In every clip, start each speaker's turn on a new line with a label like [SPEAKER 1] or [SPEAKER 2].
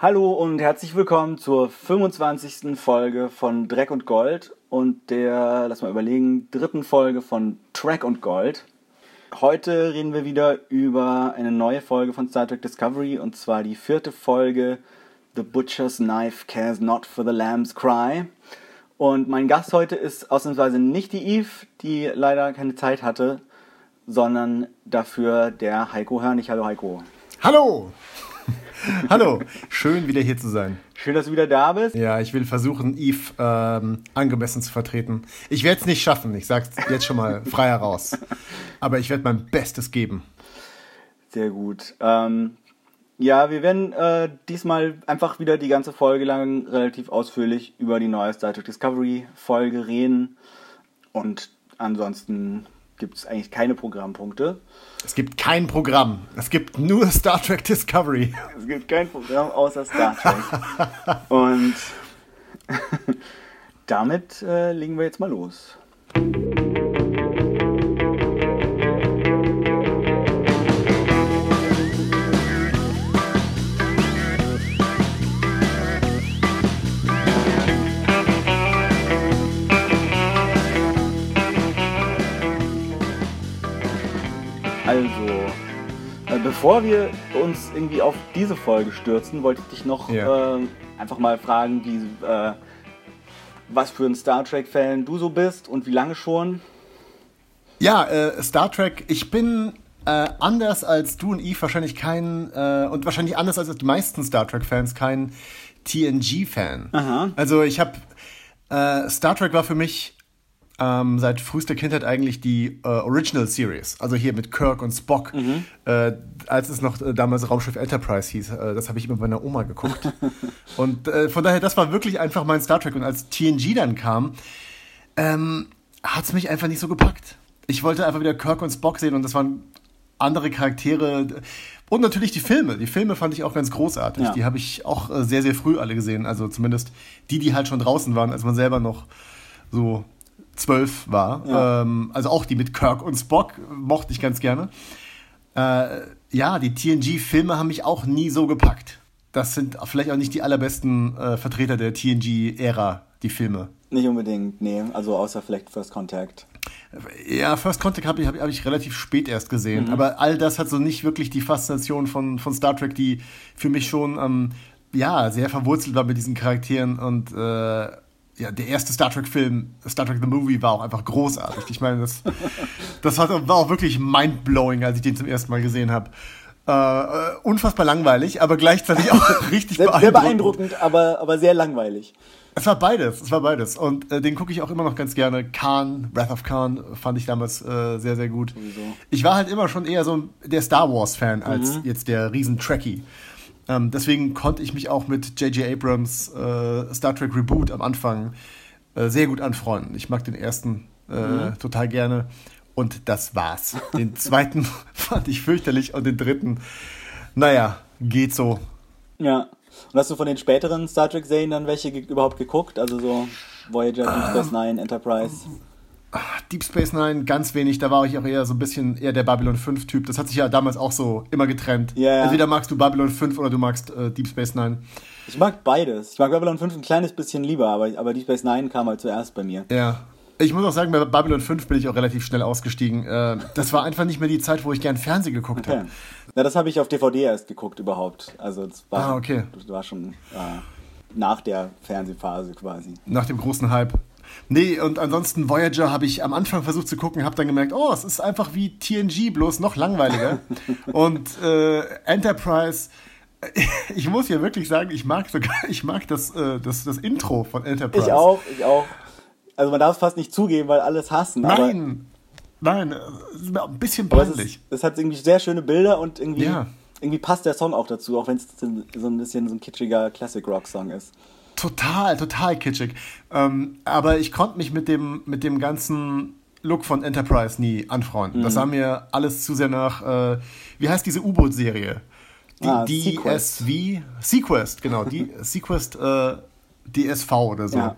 [SPEAKER 1] Hallo und herzlich willkommen zur 25. Folge von Dreck und Gold und der, lass mal überlegen, dritten Folge von Track und Gold. Heute reden wir wieder über eine neue Folge von Star Trek Discovery und zwar die vierte Folge The Butcher's Knife Cares Not for the Lamb's Cry. Und mein Gast heute ist ausnahmsweise nicht die Eve, die leider keine Zeit hatte, sondern dafür der Heiko Hörnig. Hallo Heiko.
[SPEAKER 2] Hallo! Hallo, schön wieder hier zu sein.
[SPEAKER 1] Schön, dass du wieder da bist.
[SPEAKER 2] Ja, ich will versuchen, Eve ähm, angemessen zu vertreten. Ich werde es nicht schaffen, ich sag's jetzt schon mal frei heraus. Aber ich werde mein Bestes geben.
[SPEAKER 1] Sehr gut. Ähm, ja, wir werden äh, diesmal einfach wieder die ganze Folge lang relativ ausführlich über die neue Star Trek Discovery Folge reden. Und ansonsten gibt es eigentlich keine Programmpunkte.
[SPEAKER 2] Es gibt kein Programm. Es gibt nur Star Trek Discovery.
[SPEAKER 1] Es gibt kein Programm außer Star Trek. Und damit äh, legen wir jetzt mal los. Bevor wir uns irgendwie auf diese Folge stürzen, wollte ich dich noch ja. äh, einfach mal fragen, wie, äh, was für ein Star Trek-Fan du so bist und wie lange schon.
[SPEAKER 2] Ja, äh, Star Trek, ich bin äh, anders als du und Eve wahrscheinlich kein, äh, und wahrscheinlich anders als die meisten Star Trek-Fans, kein TNG-Fan. Also ich habe, äh, Star Trek war für mich ähm, seit frühester Kindheit eigentlich die äh, Original Series. Also hier mit Kirk und Spock. Mhm. Äh, als es noch äh, damals Raumschiff Enterprise hieß. Äh, das habe ich immer bei meiner Oma geguckt. und äh, von daher, das war wirklich einfach mein Star Trek. Und als TNG dann kam, ähm, hat es mich einfach nicht so gepackt. Ich wollte einfach wieder Kirk und Spock sehen und das waren andere Charaktere. Und natürlich die Filme. Die Filme fand ich auch ganz großartig. Ja. Die habe ich auch äh, sehr, sehr früh alle gesehen. Also zumindest die, die halt schon draußen waren, als man selber noch so zwölf war. Ja. Ähm, also auch die mit Kirk und Spock mochte ich ganz gerne. Äh, ja, die TNG-Filme haben mich auch nie so gepackt. Das sind vielleicht auch nicht die allerbesten äh, Vertreter der TNG-Ära, die Filme.
[SPEAKER 1] Nicht unbedingt, nee. Also außer vielleicht First Contact.
[SPEAKER 2] Ja, First Contact habe ich, hab, hab ich relativ spät erst gesehen. Mhm. Aber all das hat so nicht wirklich die Faszination von, von Star Trek, die für mich schon ähm, ja, sehr verwurzelt war mit diesen Charakteren und äh, ja, der erste Star Trek-Film, Star Trek The Movie, war auch einfach großartig. Ich meine, das, das war auch wirklich mindblowing, als ich den zum ersten Mal gesehen habe. Äh, äh, unfassbar langweilig, aber gleichzeitig auch richtig
[SPEAKER 1] sehr, beeindruckend. Sehr beeindruckend, aber, aber sehr langweilig.
[SPEAKER 2] Es war beides, es war beides. Und äh, den gucke ich auch immer noch ganz gerne. Khan, Wrath of Khan fand ich damals äh, sehr, sehr gut. Sowieso. Ich war halt immer schon eher so der Star Wars-Fan als mhm. jetzt der Riesen-Trekkie. Ähm, deswegen konnte ich mich auch mit J.J. Abrams äh, Star Trek Reboot am Anfang äh, sehr gut anfreunden. Ich mag den ersten äh, mhm. total gerne. Und das war's. Den zweiten fand ich fürchterlich und den dritten, naja, geht so.
[SPEAKER 1] Ja. Und hast du von den späteren Star Trek-Serien dann welche ge überhaupt geguckt? Also so Voyager, Deep Space ähm, Nine, Enterprise?
[SPEAKER 2] Deep Space Nine ganz wenig, da war ich auch eher so ein bisschen eher der Babylon 5 Typ. Das hat sich ja damals auch so immer getrennt. Yeah. Entweder magst du Babylon 5 oder du magst äh, Deep Space Nine.
[SPEAKER 1] Ich mag beides. Ich mag Babylon 5 ein kleines bisschen lieber, aber, aber Deep Space Nine kam halt zuerst bei mir.
[SPEAKER 2] Ja. Ich muss auch sagen, bei Babylon 5 bin ich auch relativ schnell ausgestiegen. Äh, das war einfach nicht mehr die Zeit, wo ich gern Fernsehen geguckt okay. habe.
[SPEAKER 1] Ja, das habe ich auf DVD erst geguckt überhaupt. Also das war,
[SPEAKER 2] ah, okay.
[SPEAKER 1] das war schon äh, nach der Fernsehphase quasi.
[SPEAKER 2] Nach dem großen Hype. Nee, und ansonsten Voyager habe ich am Anfang versucht zu gucken, habe dann gemerkt, oh, es ist einfach wie TNG, bloß noch langweiliger. und äh, Enterprise, ich muss ja wirklich sagen, ich mag sogar, ich mag das, äh, das, das Intro von Enterprise.
[SPEAKER 1] Ich auch, ich auch. Also man darf es fast nicht zugeben, weil alles hassen.
[SPEAKER 2] Nein, nein, ein bisschen peinlich.
[SPEAKER 1] Es, es, hat irgendwie sehr schöne Bilder und irgendwie, ja. irgendwie passt der Song auch dazu, auch wenn es so ein bisschen so ein kitschiger Classic-Rock-Song ist.
[SPEAKER 2] Total, total kitschig. Ähm, aber ich konnte mich mit dem, mit dem ganzen Look von Enterprise nie anfreunden. Mhm. Das sah mir alles zu sehr nach, äh, wie heißt diese U-Boot-Serie? Die ah, DSV? Sequest, genau. Die Sequest äh, DSV oder so. Ja.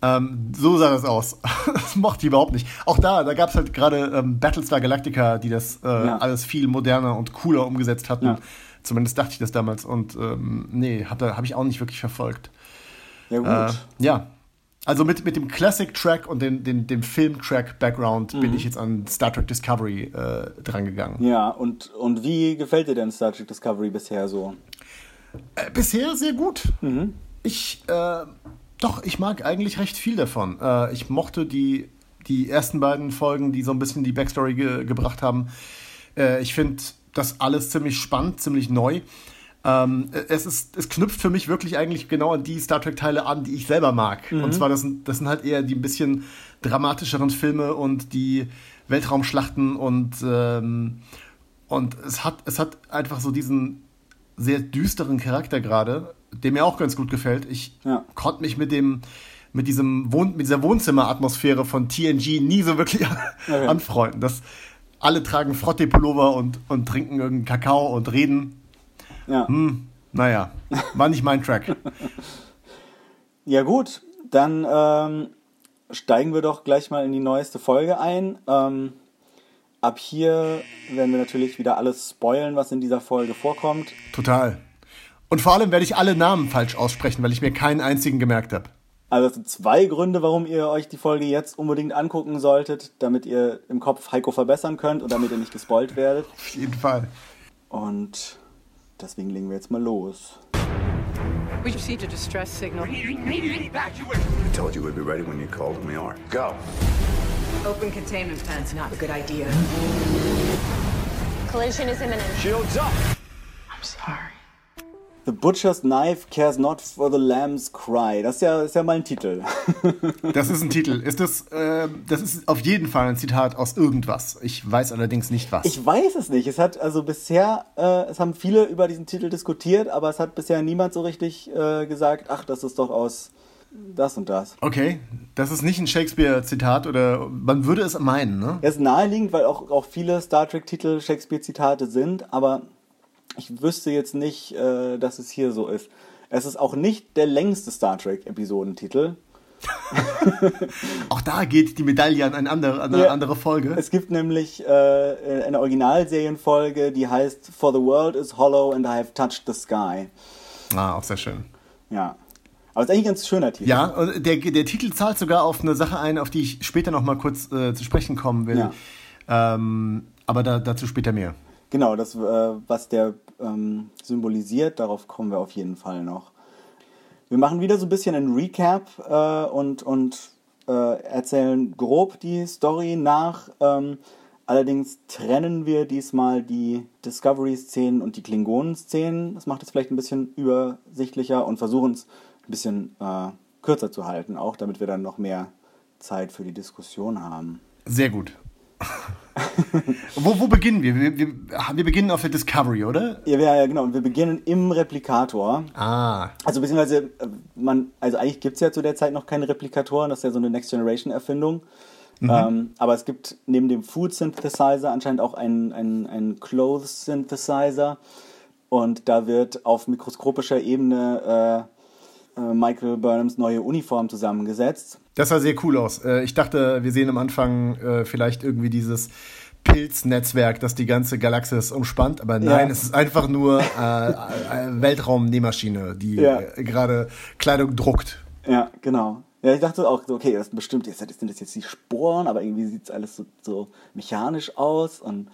[SPEAKER 2] Ähm, so sah das aus. das mochte ich überhaupt nicht. Auch da, da gab es halt gerade ähm, Battlestar Galactica, die das äh, ja. alles viel moderner und cooler umgesetzt hatten. Ja Zumindest dachte ich das damals und ähm, nee, habe hab ich auch nicht wirklich verfolgt.
[SPEAKER 1] Ja, gut.
[SPEAKER 2] Äh, ja. Also mit, mit dem Classic-Track und den, den, dem Film-Track-Background mhm. bin ich jetzt an Star Trek Discovery äh, drangegangen.
[SPEAKER 1] Ja, und, und wie gefällt dir denn Star Trek Discovery bisher so?
[SPEAKER 2] Äh, bisher sehr gut. Mhm. Ich, äh, doch, ich mag eigentlich recht viel davon. Äh, ich mochte die, die ersten beiden Folgen, die so ein bisschen die Backstory ge gebracht haben. Äh, ich finde das alles ziemlich spannend, ziemlich neu. Ähm, es, ist, es knüpft für mich wirklich eigentlich genau an die Star Trek-Teile an, die ich selber mag. Mhm. Und zwar, das sind, das sind halt eher die ein bisschen dramatischeren Filme und die Weltraumschlachten und, ähm, und es, hat, es hat einfach so diesen sehr düsteren Charakter gerade, der mir auch ganz gut gefällt. Ich ja. konnte mich mit dem mit diesem Wohn mit dieser Wohnzimmeratmosphäre von TNG nie so wirklich okay. anfreunden. Das, alle tragen Frottee-Pullover und, und trinken irgendeinen Kakao und reden. Ja. Hm, naja, war nicht mein Track.
[SPEAKER 1] ja, gut, dann ähm, steigen wir doch gleich mal in die neueste Folge ein. Ähm, ab hier werden wir natürlich wieder alles spoilen, was in dieser Folge vorkommt.
[SPEAKER 2] Total. Und vor allem werde ich alle Namen falsch aussprechen, weil ich mir keinen einzigen gemerkt habe.
[SPEAKER 1] Also es sind zwei Gründe, warum ihr euch die Folge jetzt unbedingt angucken solltet, damit ihr im Kopf Heiko verbessern könnt und damit ihr nicht gespoilt werdet.
[SPEAKER 2] Auf jeden Fall.
[SPEAKER 1] Und Deswegen legen wir jetzt mal los. We received a distress signal. I told you we'd be ready when you called, and we are. Go. Open containment plan's not a good idea. Collision is imminent. Shields up. I'm sorry. The Butcher's Knife cares not for the lamb's cry. Das ist ja, ist ja mal ein Titel.
[SPEAKER 2] das ist ein Titel. Ist das, äh, das ist auf jeden Fall ein Zitat aus irgendwas. Ich weiß allerdings nicht was.
[SPEAKER 1] Ich weiß es nicht. Es hat also bisher, äh, es haben viele über diesen Titel diskutiert, aber es hat bisher niemand so richtig äh, gesagt, ach, das ist doch aus das und das.
[SPEAKER 2] Okay, das ist nicht ein Shakespeare-Zitat oder man würde es meinen, ne?
[SPEAKER 1] Es ist naheliegend, weil auch, auch viele Star Trek-Titel Shakespeare-Zitate sind, aber ich wüsste jetzt nicht, äh, dass es hier so ist. Es ist auch nicht der längste Star Trek-Episodentitel.
[SPEAKER 2] auch da geht die Medaille an eine andere, an eine ja, andere Folge.
[SPEAKER 1] Es gibt nämlich äh, eine Originalserienfolge, die heißt For the World is Hollow and I have touched the sky.
[SPEAKER 2] Ah, auch sehr schön.
[SPEAKER 1] Ja. Aber es ist eigentlich ein ganz schöner Titel.
[SPEAKER 2] Ja, und der, der Titel zahlt sogar auf eine Sache ein, auf die ich später noch mal kurz äh, zu sprechen kommen will. Ja. Ähm, aber da, dazu später mehr.
[SPEAKER 1] Genau, das, äh, was der ähm, symbolisiert, darauf kommen wir auf jeden Fall noch. Wir machen wieder so ein bisschen ein Recap äh, und, und äh, erzählen grob die Story nach. Ähm, allerdings trennen wir diesmal die Discovery-Szenen und die Klingonen-Szenen. Das macht es vielleicht ein bisschen übersichtlicher und versuchen es ein bisschen äh, kürzer zu halten, auch damit wir dann noch mehr Zeit für die Diskussion haben.
[SPEAKER 2] Sehr gut. wo, wo beginnen wir? wir? wir? wir? beginnen auf der Discovery, oder?
[SPEAKER 1] Ja, ja, genau. Wir beginnen im Replikator.
[SPEAKER 2] Ah.
[SPEAKER 1] Also beziehungsweise, äh, man, also eigentlich gibt es ja zu der Zeit noch keine Replikatoren, das ist ja so eine Next Generation Erfindung. Mhm. Ähm, aber es gibt neben dem Food Synthesizer anscheinend auch einen, einen, einen Clothes Synthesizer. Und da wird auf mikroskopischer Ebene äh, Michael Burnhams neue Uniform zusammengesetzt.
[SPEAKER 2] Das sah sehr cool aus. Äh, ich dachte, wir sehen am Anfang äh, vielleicht irgendwie dieses Pilznetzwerk, das die ganze Galaxis umspannt, aber nein, ja. es ist einfach nur äh, eine Weltraumnähmaschine, die ja. gerade Kleidung druckt.
[SPEAKER 1] Ja, genau. Ja, ich dachte auch, okay, das sind bestimmt, jetzt sind das jetzt die Sporen, aber irgendwie sieht es alles so, so, mechanisch aus und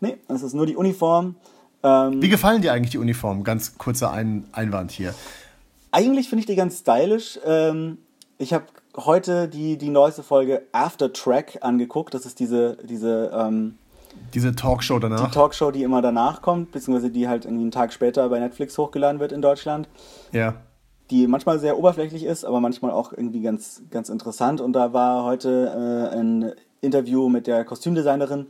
[SPEAKER 1] nee, das ist nur die Uniform.
[SPEAKER 2] Ähm, Wie gefallen dir eigentlich die Uniformen? Ganz kurzer Ein Einwand hier.
[SPEAKER 1] Eigentlich finde ich die ganz stylisch. Ähm, ich habe heute die, die neueste Folge After Track angeguckt. Das ist diese, diese, ähm,
[SPEAKER 2] diese Talkshow danach.
[SPEAKER 1] Die Talkshow, die immer danach kommt, beziehungsweise die halt irgendwie einen Tag später bei Netflix hochgeladen wird in Deutschland.
[SPEAKER 2] Ja.
[SPEAKER 1] Die manchmal sehr oberflächlich ist, aber manchmal auch irgendwie ganz, ganz interessant. Und da war heute äh, ein Interview mit der Kostümdesignerin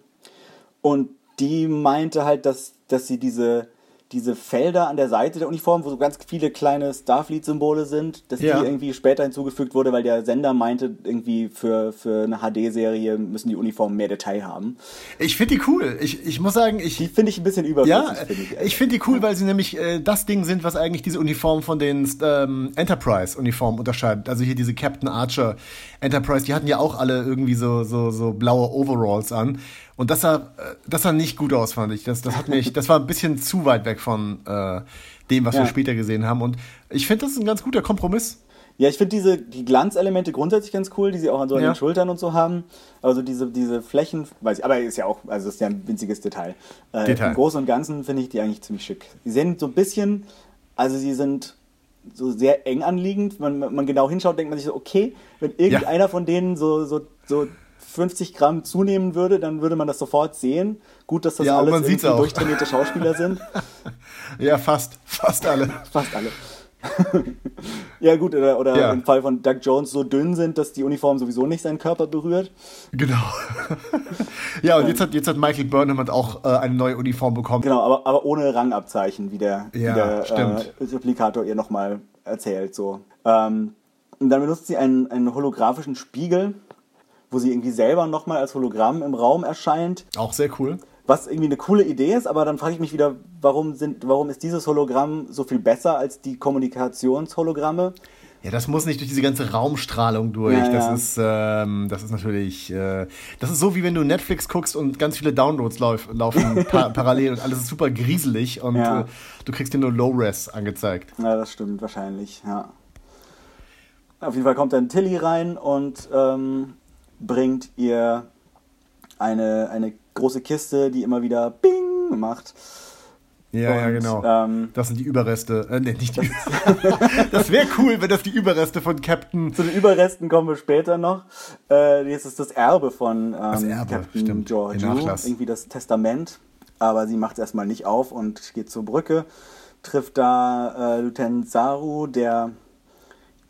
[SPEAKER 1] und die meinte halt, dass, dass sie diese diese Felder an der Seite der Uniform, wo so ganz viele kleine Starfleet-Symbole sind, dass ja. die irgendwie später hinzugefügt wurde, weil der Sender meinte, irgendwie für, für eine HD-Serie müssen die Uniformen mehr Detail haben.
[SPEAKER 2] Ich finde die cool. Ich, ich muss sagen, ich.
[SPEAKER 1] Die finde ich ein bisschen überflüssig.
[SPEAKER 2] Ja, find ich, ich finde die cool, weil sie nämlich äh, das Ding sind, was eigentlich diese Uniform von den ähm, Enterprise-Uniformen unterscheidet. Also hier diese Captain Archer Enterprise, die hatten ja auch alle irgendwie so, so, so blaue Overalls an. Und das sah, äh, das sah nicht gut aus, fand ich. Das, das hat mich, das war ein bisschen zu weit weg von äh, dem, was ja. wir später gesehen haben. Und ich finde, das ist ein ganz guter Kompromiss.
[SPEAKER 1] Ja, ich finde diese die Glanzelemente grundsätzlich ganz cool, die sie auch an so an ja. den Schultern und so haben. Also diese, diese Flächen, weiß ich, aber ist ja auch, also ist ja ein winziges Detail. Äh, Detail. Im Großen und Ganzen finde ich die eigentlich ziemlich schick. Sie sehen so ein bisschen, also sie sind so sehr eng anliegend. Wenn man, man genau hinschaut, denkt man sich so, okay, wenn irgendeiner ja. von denen so, so, so 50 Gramm zunehmen würde, dann würde man das sofort sehen. Gut, dass das ja, alles durchtrainierte Schauspieler sind.
[SPEAKER 2] ja, fast. Fast alle.
[SPEAKER 1] fast alle. ja, gut, oder, oder ja. im Fall von Doug Jones so dünn sind, dass die Uniform sowieso nicht seinen Körper berührt.
[SPEAKER 2] Genau. ja, und jetzt hat, jetzt hat Michael Burnham auch äh, eine neue Uniform bekommen.
[SPEAKER 1] Genau, aber, aber ohne Rangabzeichen, wie der, ja, wie der äh, Replikator ihr nochmal erzählt. So. Ähm, und dann benutzt sie einen, einen holographischen Spiegel, wo sie irgendwie selber nochmal als Hologramm im Raum erscheint.
[SPEAKER 2] Auch sehr cool
[SPEAKER 1] was irgendwie eine coole Idee ist, aber dann frage ich mich wieder, warum, sind, warum ist dieses Hologramm so viel besser als die Kommunikationshologramme?
[SPEAKER 2] Ja, das muss nicht durch diese ganze Raumstrahlung durch. Ja, das, ja. Ist, ähm, das ist natürlich, äh, das ist so wie wenn du Netflix guckst und ganz viele Downloads lauf, laufen pa parallel und alles ist super grieselig und ja. äh, du kriegst dir nur Low-Res angezeigt.
[SPEAKER 1] Ja, das stimmt wahrscheinlich, ja. Auf jeden Fall kommt dann Tilly rein und ähm, bringt ihr eine, eine große Kiste, die immer wieder Bing macht.
[SPEAKER 2] Ja, und, ja, genau. Ähm, das sind die Überreste. Äh, nee, nicht die Das wäre cool, wenn das die Überreste von Captain.
[SPEAKER 1] Zu den Überresten kommen wir später noch. Äh, jetzt ist das Erbe von ähm, das
[SPEAKER 2] Erbe,
[SPEAKER 1] Captain
[SPEAKER 2] stimmt.
[SPEAKER 1] Georgiou. Irgendwie das Testament. Aber sie macht es erstmal nicht auf und geht zur Brücke. Trifft da äh, Lieutenant Saru, der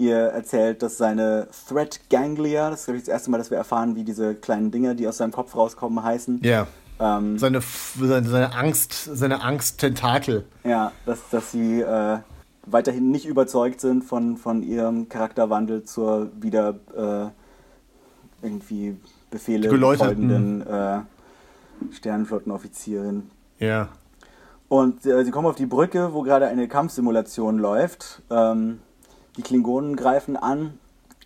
[SPEAKER 1] ihr erzählt, dass seine Threat Ganglia, das ist glaube ich das erste Mal, dass wir erfahren, wie diese kleinen Dinger, die aus seinem Kopf rauskommen, heißen.
[SPEAKER 2] Ja. Ähm, seine, seine, seine Angst, seine Angst-Tentakel.
[SPEAKER 1] Ja, dass, dass sie äh, weiterhin nicht überzeugt sind von, von ihrem Charakterwandel zur wieder äh, irgendwie Befehle folgenden äh, Sternenflottenoffizierin.
[SPEAKER 2] Ja.
[SPEAKER 1] Und äh, sie kommen auf die Brücke, wo gerade eine Kampfsimulation läuft. Ähm, die Klingonen greifen an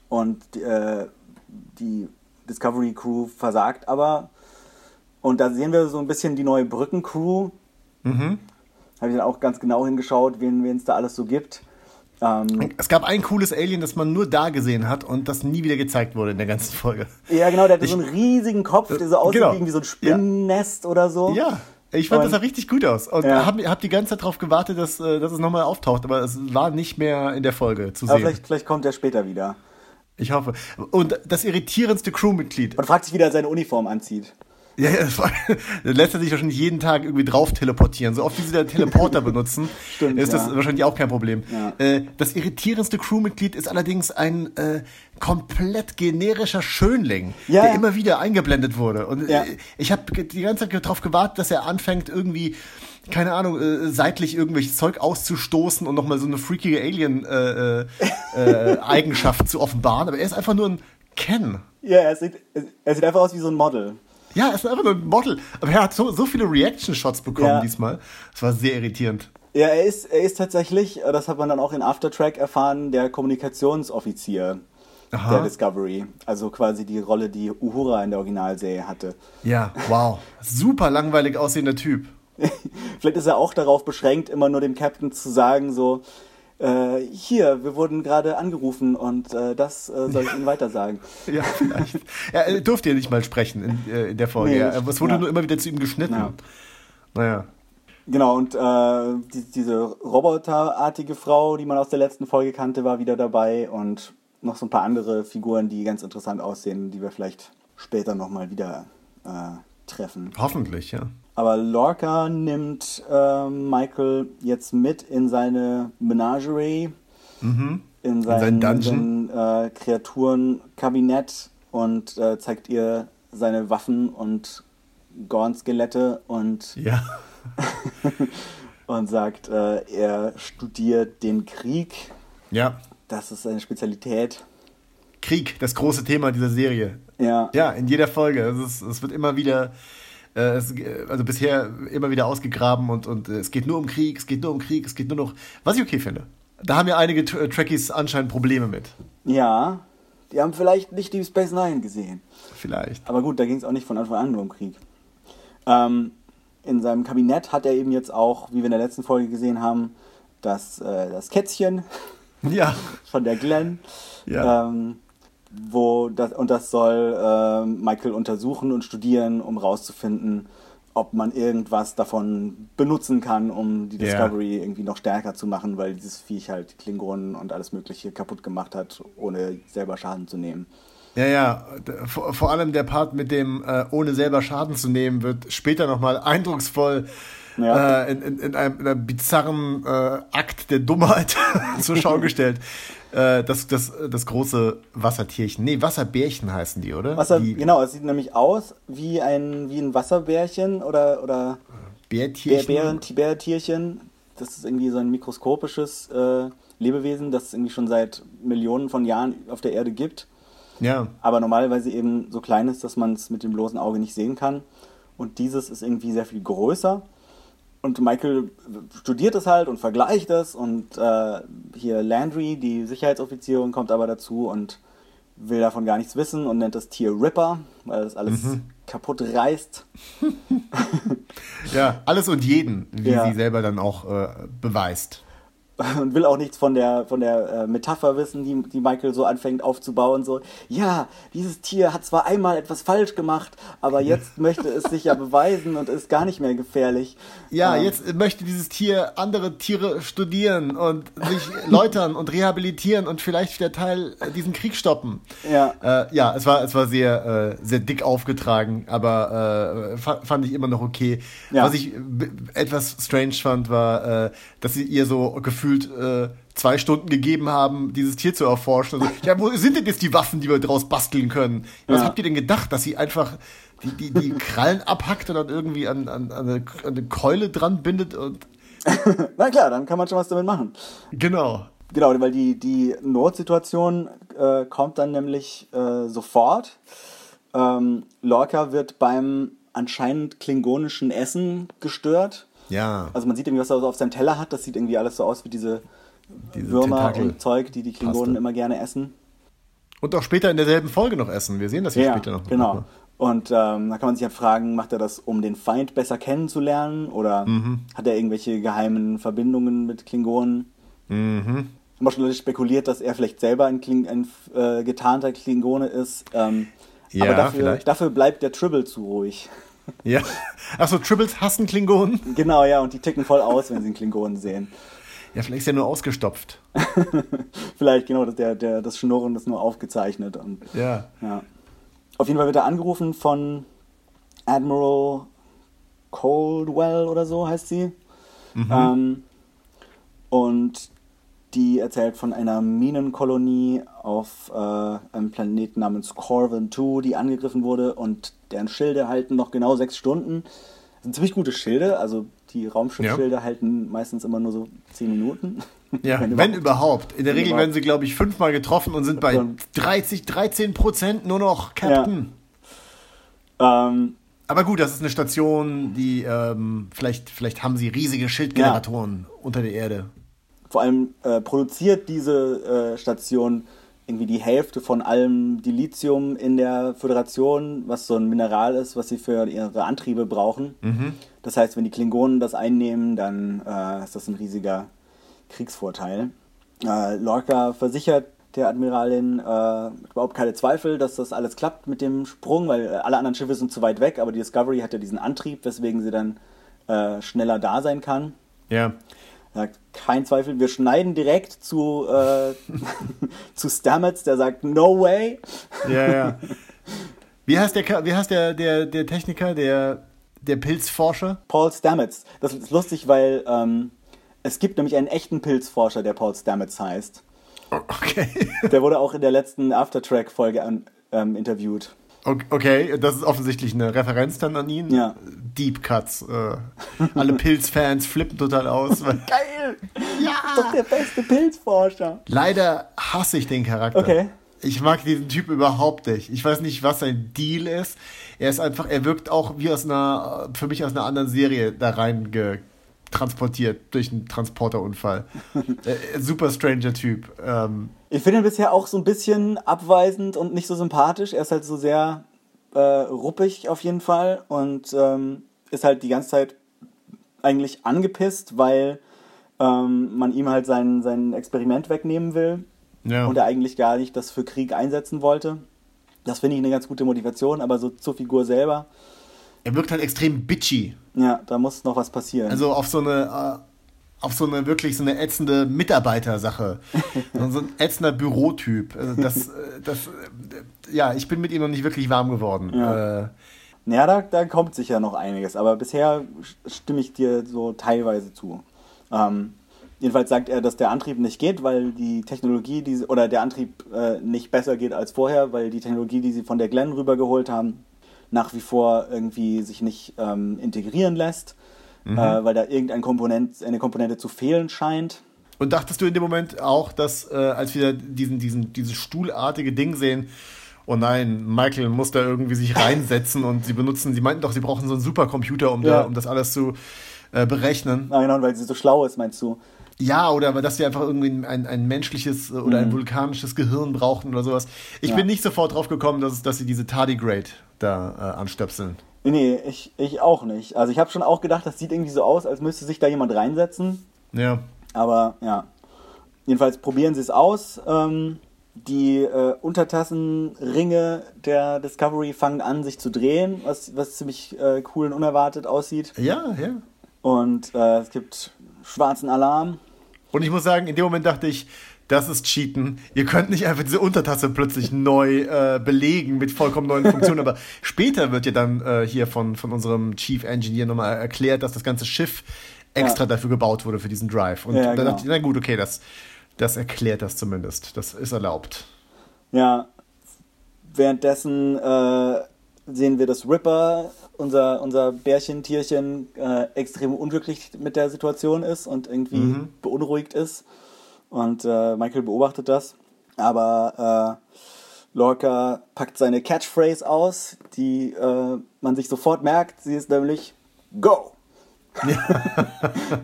[SPEAKER 1] und äh, die Discovery Crew versagt aber. Und da sehen wir so ein bisschen die neue Brückencrew. Mhm. Habe ich dann auch ganz genau hingeschaut, wen es da alles so gibt.
[SPEAKER 2] Ähm, es gab ein cooles Alien, das man nur da gesehen hat und das nie wieder gezeigt wurde in der ganzen Folge.
[SPEAKER 1] Ja, genau, der hatte ich, so einen riesigen Kopf, der so aussieht genau. wie so ein Spinnennest ja. oder so.
[SPEAKER 2] Ja, ich fand, und, das sah richtig gut aus. Und ja. hab, hab die ganze Zeit darauf gewartet, dass, äh, dass es nochmal auftaucht, aber es war nicht mehr in der Folge zu aber
[SPEAKER 1] sehen. Vielleicht, vielleicht kommt er später wieder.
[SPEAKER 2] Ich hoffe. Und das irritierendste Crewmitglied.
[SPEAKER 1] Und fragt sich, wie er seine Uniform anzieht.
[SPEAKER 2] Ja, ja, das, war, lässt er sich wahrscheinlich jeden Tag irgendwie drauf teleportieren. So oft wie sie den Teleporter benutzen, Stimmt, ist das ja. wahrscheinlich auch kein Problem. Ja. Äh, das irritierendste Crewmitglied ist allerdings ein äh, komplett generischer Schönling, ja, der immer wieder eingeblendet wurde. Und äh, ich habe die ganze Zeit darauf gewartet, dass er anfängt, irgendwie keine Ahnung, äh, seitlich irgendwelches Zeug auszustoßen und nochmal so eine freakige Alien-Eigenschaft äh, äh, äh zu offenbaren. Aber er ist einfach nur ein Ken.
[SPEAKER 1] Ja, er sieht, er sieht einfach aus wie so ein Model.
[SPEAKER 2] Ja, er ist einfach nur ein Model. Aber er hat so, so viele Reaction-Shots bekommen ja. diesmal. Das war sehr irritierend.
[SPEAKER 1] Ja, er ist, er ist tatsächlich, das hat man dann auch in Aftertrack erfahren, der Kommunikationsoffizier Aha. der Discovery. Also quasi die Rolle, die Uhura in der Originalserie hatte.
[SPEAKER 2] Ja, wow. Super langweilig aussehender Typ.
[SPEAKER 1] Vielleicht ist er auch darauf beschränkt, immer nur dem Captain zu sagen, so, äh, hier, wir wurden gerade angerufen und äh, das äh, soll ich Ihnen weiter sagen.
[SPEAKER 2] ja, vielleicht. er durfte ja nicht mal sprechen in, äh, in der Folge. Nee. Es wurde ja. nur immer wieder zu ihm geschnitten. Ja. Naja.
[SPEAKER 1] Genau, und äh, die, diese roboterartige Frau, die man aus der letzten Folge kannte, war wieder dabei und noch so ein paar andere Figuren, die ganz interessant aussehen, die wir vielleicht später nochmal wieder äh, treffen.
[SPEAKER 2] Hoffentlich, ja.
[SPEAKER 1] Aber Lorca nimmt äh, Michael jetzt mit in seine Menagerie, mhm. in sein, in Dungeon. Sein, äh, Kreaturenkabinett und äh, zeigt ihr seine Waffen und Gorn-Skelette und,
[SPEAKER 2] ja.
[SPEAKER 1] und sagt, äh, er studiert den Krieg.
[SPEAKER 2] Ja.
[SPEAKER 1] Das ist seine Spezialität.
[SPEAKER 2] Krieg, das große Thema dieser Serie.
[SPEAKER 1] Ja.
[SPEAKER 2] Ja, in jeder Folge. Es, ist, es wird immer wieder äh, es, also bisher immer wieder ausgegraben und, und äh, es geht nur um Krieg, es geht nur um Krieg, es geht nur noch. Was ich okay finde. Da haben ja einige äh, Trekkies anscheinend Probleme mit.
[SPEAKER 1] Ja, die haben vielleicht nicht die Space Nine gesehen.
[SPEAKER 2] Vielleicht.
[SPEAKER 1] Aber gut, da ging es auch nicht von Anfang an nur um Krieg. Ähm, in seinem Kabinett hat er eben jetzt auch, wie wir in der letzten Folge gesehen haben, das, äh, das Kätzchen
[SPEAKER 2] ja.
[SPEAKER 1] von der Glenn. Ja. Ähm, wo das, und das soll äh, Michael untersuchen und studieren, um rauszufinden, ob man irgendwas davon benutzen kann, um die Discovery yeah. irgendwie noch stärker zu machen, weil dieses Viech halt Klingonen und alles Mögliche kaputt gemacht hat, ohne selber Schaden zu nehmen.
[SPEAKER 2] Ja, ja, vor, vor allem der Part mit dem, äh, ohne selber Schaden zu nehmen, wird später nochmal eindrucksvoll ja. äh, in, in, in, einem, in, einem, bizarren äh, Akt der Dummheit zur Schau gestellt. Äh, das, das, das große Wassertierchen. Nee, Wasserbärchen heißen die, oder?
[SPEAKER 1] Wasser,
[SPEAKER 2] die,
[SPEAKER 1] genau, es sieht nämlich aus wie ein, wie ein Wasserbärchen oder, oder
[SPEAKER 2] Bärtierchen.
[SPEAKER 1] Bär, Bärtierchen. Das ist irgendwie so ein mikroskopisches äh, Lebewesen, das es irgendwie schon seit Millionen von Jahren auf der Erde gibt.
[SPEAKER 2] Ja.
[SPEAKER 1] Aber normalerweise eben so klein ist, dass man es mit dem bloßen Auge nicht sehen kann. Und dieses ist irgendwie sehr viel größer und Michael studiert es halt und vergleicht es und äh, hier Landry, die Sicherheitsoffizierin, kommt aber dazu und will davon gar nichts wissen und nennt das Tier Ripper, weil das alles mhm. kaputt reißt.
[SPEAKER 2] ja, alles und jeden, wie ja. sie selber dann auch äh, beweist.
[SPEAKER 1] und will auch nichts von der, von der äh, Metapher wissen, die, die Michael so anfängt aufzubauen. So, ja, dieses Tier hat zwar einmal etwas falsch gemacht, aber jetzt möchte es sich ja beweisen und ist gar nicht mehr gefährlich.
[SPEAKER 2] Ja, ähm, jetzt möchte dieses Tier andere Tiere studieren und sich läutern und rehabilitieren und vielleicht der Teil äh, diesen Krieg stoppen.
[SPEAKER 1] Ja.
[SPEAKER 2] Äh, ja, es war, es war sehr, äh, sehr dick aufgetragen, aber äh, fand ich immer noch okay. Ja. Was ich etwas strange fand, war, äh, dass sie ihr so gefühlt gefühlt äh, zwei Stunden gegeben haben, dieses Tier zu erforschen. Also, ja, wo sind denn jetzt die Waffen, die wir daraus basteln können? Was ja. habt ihr denn gedacht, dass sie einfach die, die, die Krallen abhackt und dann irgendwie an, an, an, eine, an eine Keule dran bindet und.
[SPEAKER 1] Na klar, dann kann man schon was damit machen.
[SPEAKER 2] Genau.
[SPEAKER 1] Genau, weil die, die Notsituation äh, kommt dann nämlich äh, sofort. Ähm, Lorca wird beim anscheinend klingonischen Essen gestört
[SPEAKER 2] ja.
[SPEAKER 1] Also man sieht irgendwie, was er so auf seinem Teller hat. Das sieht irgendwie alles so aus wie diese, diese Würmer Tentakel und Zeug, die die Klingonen immer gerne essen.
[SPEAKER 2] Und auch später in derselben Folge noch essen. Wir sehen das hier ja, später noch.
[SPEAKER 1] Genau. Und ähm, da kann man sich halt fragen, macht er das, um den Feind besser kennenzulernen? Oder mhm. hat er irgendwelche geheimen Verbindungen mit Klingonen?
[SPEAKER 2] Mhm.
[SPEAKER 1] Haben wir schon spekuliert, dass er vielleicht selber ein, Kling ein äh, getarnter Klingone ist. Ähm, ja, aber dafür, dafür bleibt der Tribble zu ruhig.
[SPEAKER 2] Ja. Achso, Tribbles hassen Klingonen?
[SPEAKER 1] Genau, ja, und die ticken voll aus, wenn sie einen Klingonen sehen.
[SPEAKER 2] Ja, vielleicht ist er nur ausgestopft.
[SPEAKER 1] vielleicht, genau, der, der, das Schnurren ist nur aufgezeichnet. Und,
[SPEAKER 2] ja.
[SPEAKER 1] ja. Auf jeden Fall wird er angerufen von Admiral Coldwell oder so heißt sie. Mhm. Ähm, und die erzählt von einer Minenkolonie auf äh, einem Planeten namens Corvin 2, die angegriffen wurde und deren Schilde halten noch genau sechs Stunden. Das sind ziemlich gute Schilde, also die Raumschiffschilde ja. halten meistens immer nur so zehn Minuten.
[SPEAKER 2] Ja, wenn, wenn überhaupt. In der Regel überhaupt. werden sie, glaube ich, fünfmal getroffen und sind bei 30, 13 Prozent nur noch Captain.
[SPEAKER 1] Ja. Ähm,
[SPEAKER 2] aber gut, das ist eine Station, die ähm, vielleicht, vielleicht haben sie riesige Schildgeneratoren ja. unter der Erde
[SPEAKER 1] vor allem äh, produziert diese äh, Station irgendwie die Hälfte von allem Dilithium in der Föderation, was so ein Mineral ist, was sie für ihre Antriebe brauchen.
[SPEAKER 2] Mhm.
[SPEAKER 1] Das heißt, wenn die Klingonen das einnehmen, dann äh, ist das ein riesiger Kriegsvorteil. Äh, Lorca versichert der Admiralin äh, überhaupt keine Zweifel, dass das alles klappt mit dem Sprung, weil alle anderen Schiffe sind zu weit weg, aber die Discovery hat ja diesen Antrieb, weswegen sie dann äh, schneller da sein kann.
[SPEAKER 2] Ja.
[SPEAKER 1] Sagt, kein Zweifel, wir schneiden direkt zu, äh, zu Stamets, der sagt, no way.
[SPEAKER 2] Ja, ja. Wie heißt der, wie heißt der, der, der Techniker, der, der Pilzforscher?
[SPEAKER 1] Paul Stamets. Das ist lustig, weil ähm, es gibt nämlich einen echten Pilzforscher, der Paul Stamets heißt.
[SPEAKER 2] Okay.
[SPEAKER 1] Der wurde auch in der letzten Aftertrack-Folge ähm, interviewt.
[SPEAKER 2] Okay, das ist offensichtlich eine Referenz dann an ihn.
[SPEAKER 1] Ja.
[SPEAKER 2] Deep Cuts. Äh, alle Pilzfans flippen total aus.
[SPEAKER 1] Geil! Ja! Doch der beste Pilzforscher.
[SPEAKER 2] Leider hasse ich den Charakter.
[SPEAKER 1] Okay.
[SPEAKER 2] Ich mag diesen Typ überhaupt nicht. Ich weiß nicht, was sein Deal ist. Er ist einfach, er wirkt auch wie aus einer, für mich aus einer anderen Serie da rein transportiert durch einen Transporterunfall. äh, super stranger Typ. Ähm,
[SPEAKER 1] ich finde ihn bisher auch so ein bisschen abweisend und nicht so sympathisch. Er ist halt so sehr äh, ruppig auf jeden Fall und ähm, ist halt die ganze Zeit eigentlich angepisst, weil ähm, man ihm halt sein, sein Experiment wegnehmen will ja. und er eigentlich gar nicht das für Krieg einsetzen wollte. Das finde ich eine ganz gute Motivation, aber so zur Figur selber.
[SPEAKER 2] Er wirkt halt extrem bitchy.
[SPEAKER 1] Ja, da muss noch was passieren.
[SPEAKER 2] Also auf so eine, äh, auf so eine wirklich so eine ätzende Mitarbeitersache. so ein ätzender Bürotyp. Also das, äh, das, äh, ja, ich bin mit ihm noch nicht wirklich warm geworden. Ja. Äh,
[SPEAKER 1] naja, da, da kommt sicher noch einiges, aber bisher stimme ich dir so teilweise zu. Ähm, Jedenfalls sagt er, dass der Antrieb nicht geht, weil die Technologie, die, oder der Antrieb äh, nicht besser geht als vorher, weil die Technologie, die sie von der Glenn rübergeholt haben, nach wie vor irgendwie sich nicht ähm, integrieren lässt, mhm. äh, weil da irgendeine Komponent, eine Komponente zu fehlen scheint.
[SPEAKER 2] Und dachtest du in dem Moment auch, dass äh, als wir diesen, diesen, dieses stuhlartige Ding sehen, oh nein, Michael muss da irgendwie sich reinsetzen und sie benutzen, sie meinten doch, sie brauchen so einen Supercomputer, um, ja. da, um das alles zu äh, berechnen.
[SPEAKER 1] Ah, genau, weil sie so schlau ist, meinst du?
[SPEAKER 2] Ja, oder dass sie einfach irgendwie ein, ein menschliches äh, oder ein mhm. vulkanisches Gehirn brauchten oder sowas. Ich ja. bin nicht sofort drauf gekommen, dass, dass sie diese Tardigrade da äh, anstöpseln.
[SPEAKER 1] Nee, ich, ich auch nicht. Also ich habe schon auch gedacht, das sieht irgendwie so aus, als müsste sich da jemand reinsetzen.
[SPEAKER 2] Ja.
[SPEAKER 1] Aber ja. Jedenfalls probieren sie es aus. Ähm, die äh, Untertassenringe der Discovery fangen an, sich zu drehen, was, was ziemlich äh, cool und unerwartet aussieht.
[SPEAKER 2] Ja, ja.
[SPEAKER 1] Und äh, es gibt schwarzen Alarm.
[SPEAKER 2] Und ich muss sagen, in dem Moment dachte ich, das ist Cheaten. Ihr könnt nicht einfach diese Untertasse plötzlich neu äh, belegen mit vollkommen neuen Funktionen. Aber später wird ja dann äh, hier von, von unserem Chief Engineer nochmal erklärt, dass das ganze Schiff extra ja. dafür gebaut wurde für diesen Drive. Und ja, genau. dachte ich, na gut, okay, das, das erklärt das zumindest. Das ist erlaubt.
[SPEAKER 1] Ja, währenddessen äh, sehen wir, dass Ripper, unser, unser Bärchen-Tierchen, äh, extrem unglücklich mit der Situation ist und irgendwie mhm. beunruhigt ist. Und äh, Michael beobachtet das. Aber äh, Lorca packt seine Catchphrase aus, die äh, man sich sofort merkt. Sie ist nämlich Go!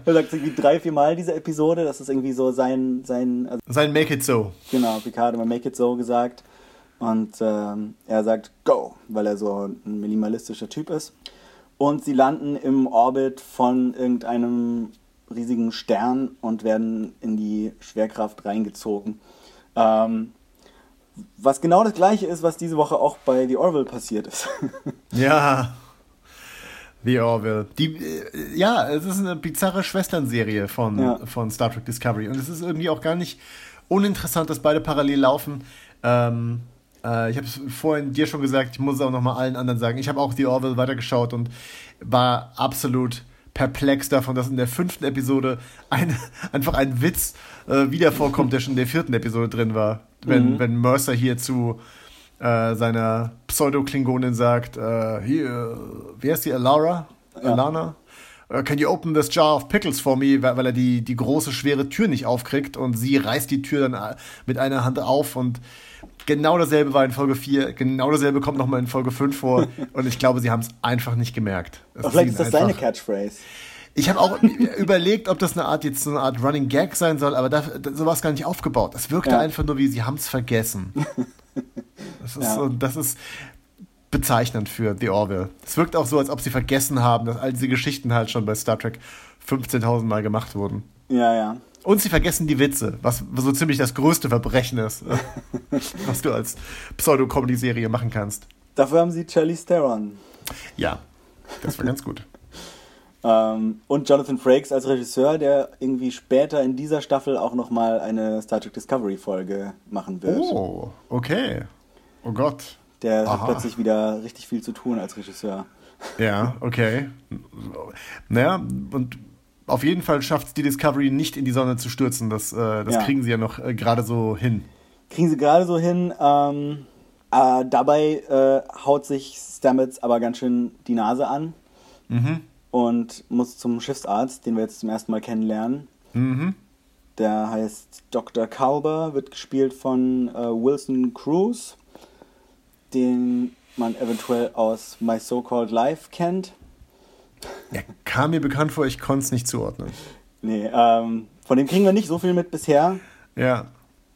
[SPEAKER 1] er sagt irgendwie drei, vier Mal diese Episode. Das ist irgendwie so sein. Sein,
[SPEAKER 2] also sein Make It So.
[SPEAKER 1] Genau, Picard hat immer Make It So gesagt. Und ähm, er sagt Go, weil er so ein minimalistischer Typ ist. Und sie landen im Orbit von irgendeinem riesigen Stern und werden in die Schwerkraft reingezogen. Ähm, was genau das gleiche ist, was diese Woche auch bei The Orville passiert ist.
[SPEAKER 2] ja. The Orville. Die, äh, ja, es ist eine bizarre Schwesternserie von, ja. von Star Trek Discovery. Und es ist irgendwie auch gar nicht uninteressant, dass beide parallel laufen. Ähm, äh, ich habe es vorhin dir schon gesagt, ich muss es auch nochmal allen anderen sagen. Ich habe auch The Orville weitergeschaut und war absolut perplex davon, dass in der fünften Episode ein, einfach ein Witz äh, wieder vorkommt, der schon in der vierten Episode drin war. Wenn, mhm. wenn Mercer hier zu äh, seiner Pseudo-Klingonin sagt, äh, hier, wie heißt die, Alara? Ja. Alana? Uh, can you open this jar of pickles for me, weil, er die, die große, schwere Tür nicht aufkriegt und sie reißt die Tür dann äh, mit einer Hand auf und Genau dasselbe war in Folge 4, genau dasselbe kommt nochmal in Folge 5 vor und ich glaube, sie haben es einfach nicht gemerkt.
[SPEAKER 1] Aber vielleicht ist das deine Catchphrase.
[SPEAKER 2] Ich habe auch überlegt, ob das eine Art jetzt so eine Art Running Gag sein soll, aber da, so war es gar nicht aufgebaut. Das wirkte ja. einfach nur wie, sie haben es vergessen. Das ist, ja. so, das ist bezeichnend für The Orville. Es wirkt auch so, als ob sie vergessen haben, dass all diese Geschichten halt schon bei Star Trek 15.000 Mal gemacht wurden.
[SPEAKER 1] Ja, ja.
[SPEAKER 2] Und sie vergessen die Witze, was so ziemlich das größte Verbrechen ist, was du als Pseudo-Comedy-Serie machen kannst.
[SPEAKER 1] Dafür haben sie Charlize Theron.
[SPEAKER 2] Ja, das war ganz gut.
[SPEAKER 1] ähm, und Jonathan Frakes als Regisseur, der irgendwie später in dieser Staffel auch nochmal eine Star Trek Discovery-Folge machen wird.
[SPEAKER 2] Oh, okay. Oh Gott.
[SPEAKER 1] Der Aha. hat plötzlich wieder richtig viel zu tun als Regisseur.
[SPEAKER 2] Ja, okay. Naja, und auf jeden Fall schafft es die Discovery nicht in die Sonne zu stürzen. Das, äh, das ja. kriegen sie ja noch äh, gerade so hin.
[SPEAKER 1] Kriegen sie gerade so hin. Ähm, äh, dabei äh, haut sich Stamets aber ganz schön die Nase an mhm. und muss zum Schiffsarzt, den wir jetzt zum ersten Mal kennenlernen. Mhm. Der heißt Dr. Kalber, wird gespielt von äh, Wilson Cruz, den man eventuell aus My So-Called Life kennt.
[SPEAKER 2] Er kam mir bekannt vor, ich konnte es nicht zuordnen.
[SPEAKER 1] Nee, ähm, von dem kriegen wir nicht so viel mit bisher.
[SPEAKER 2] Ja.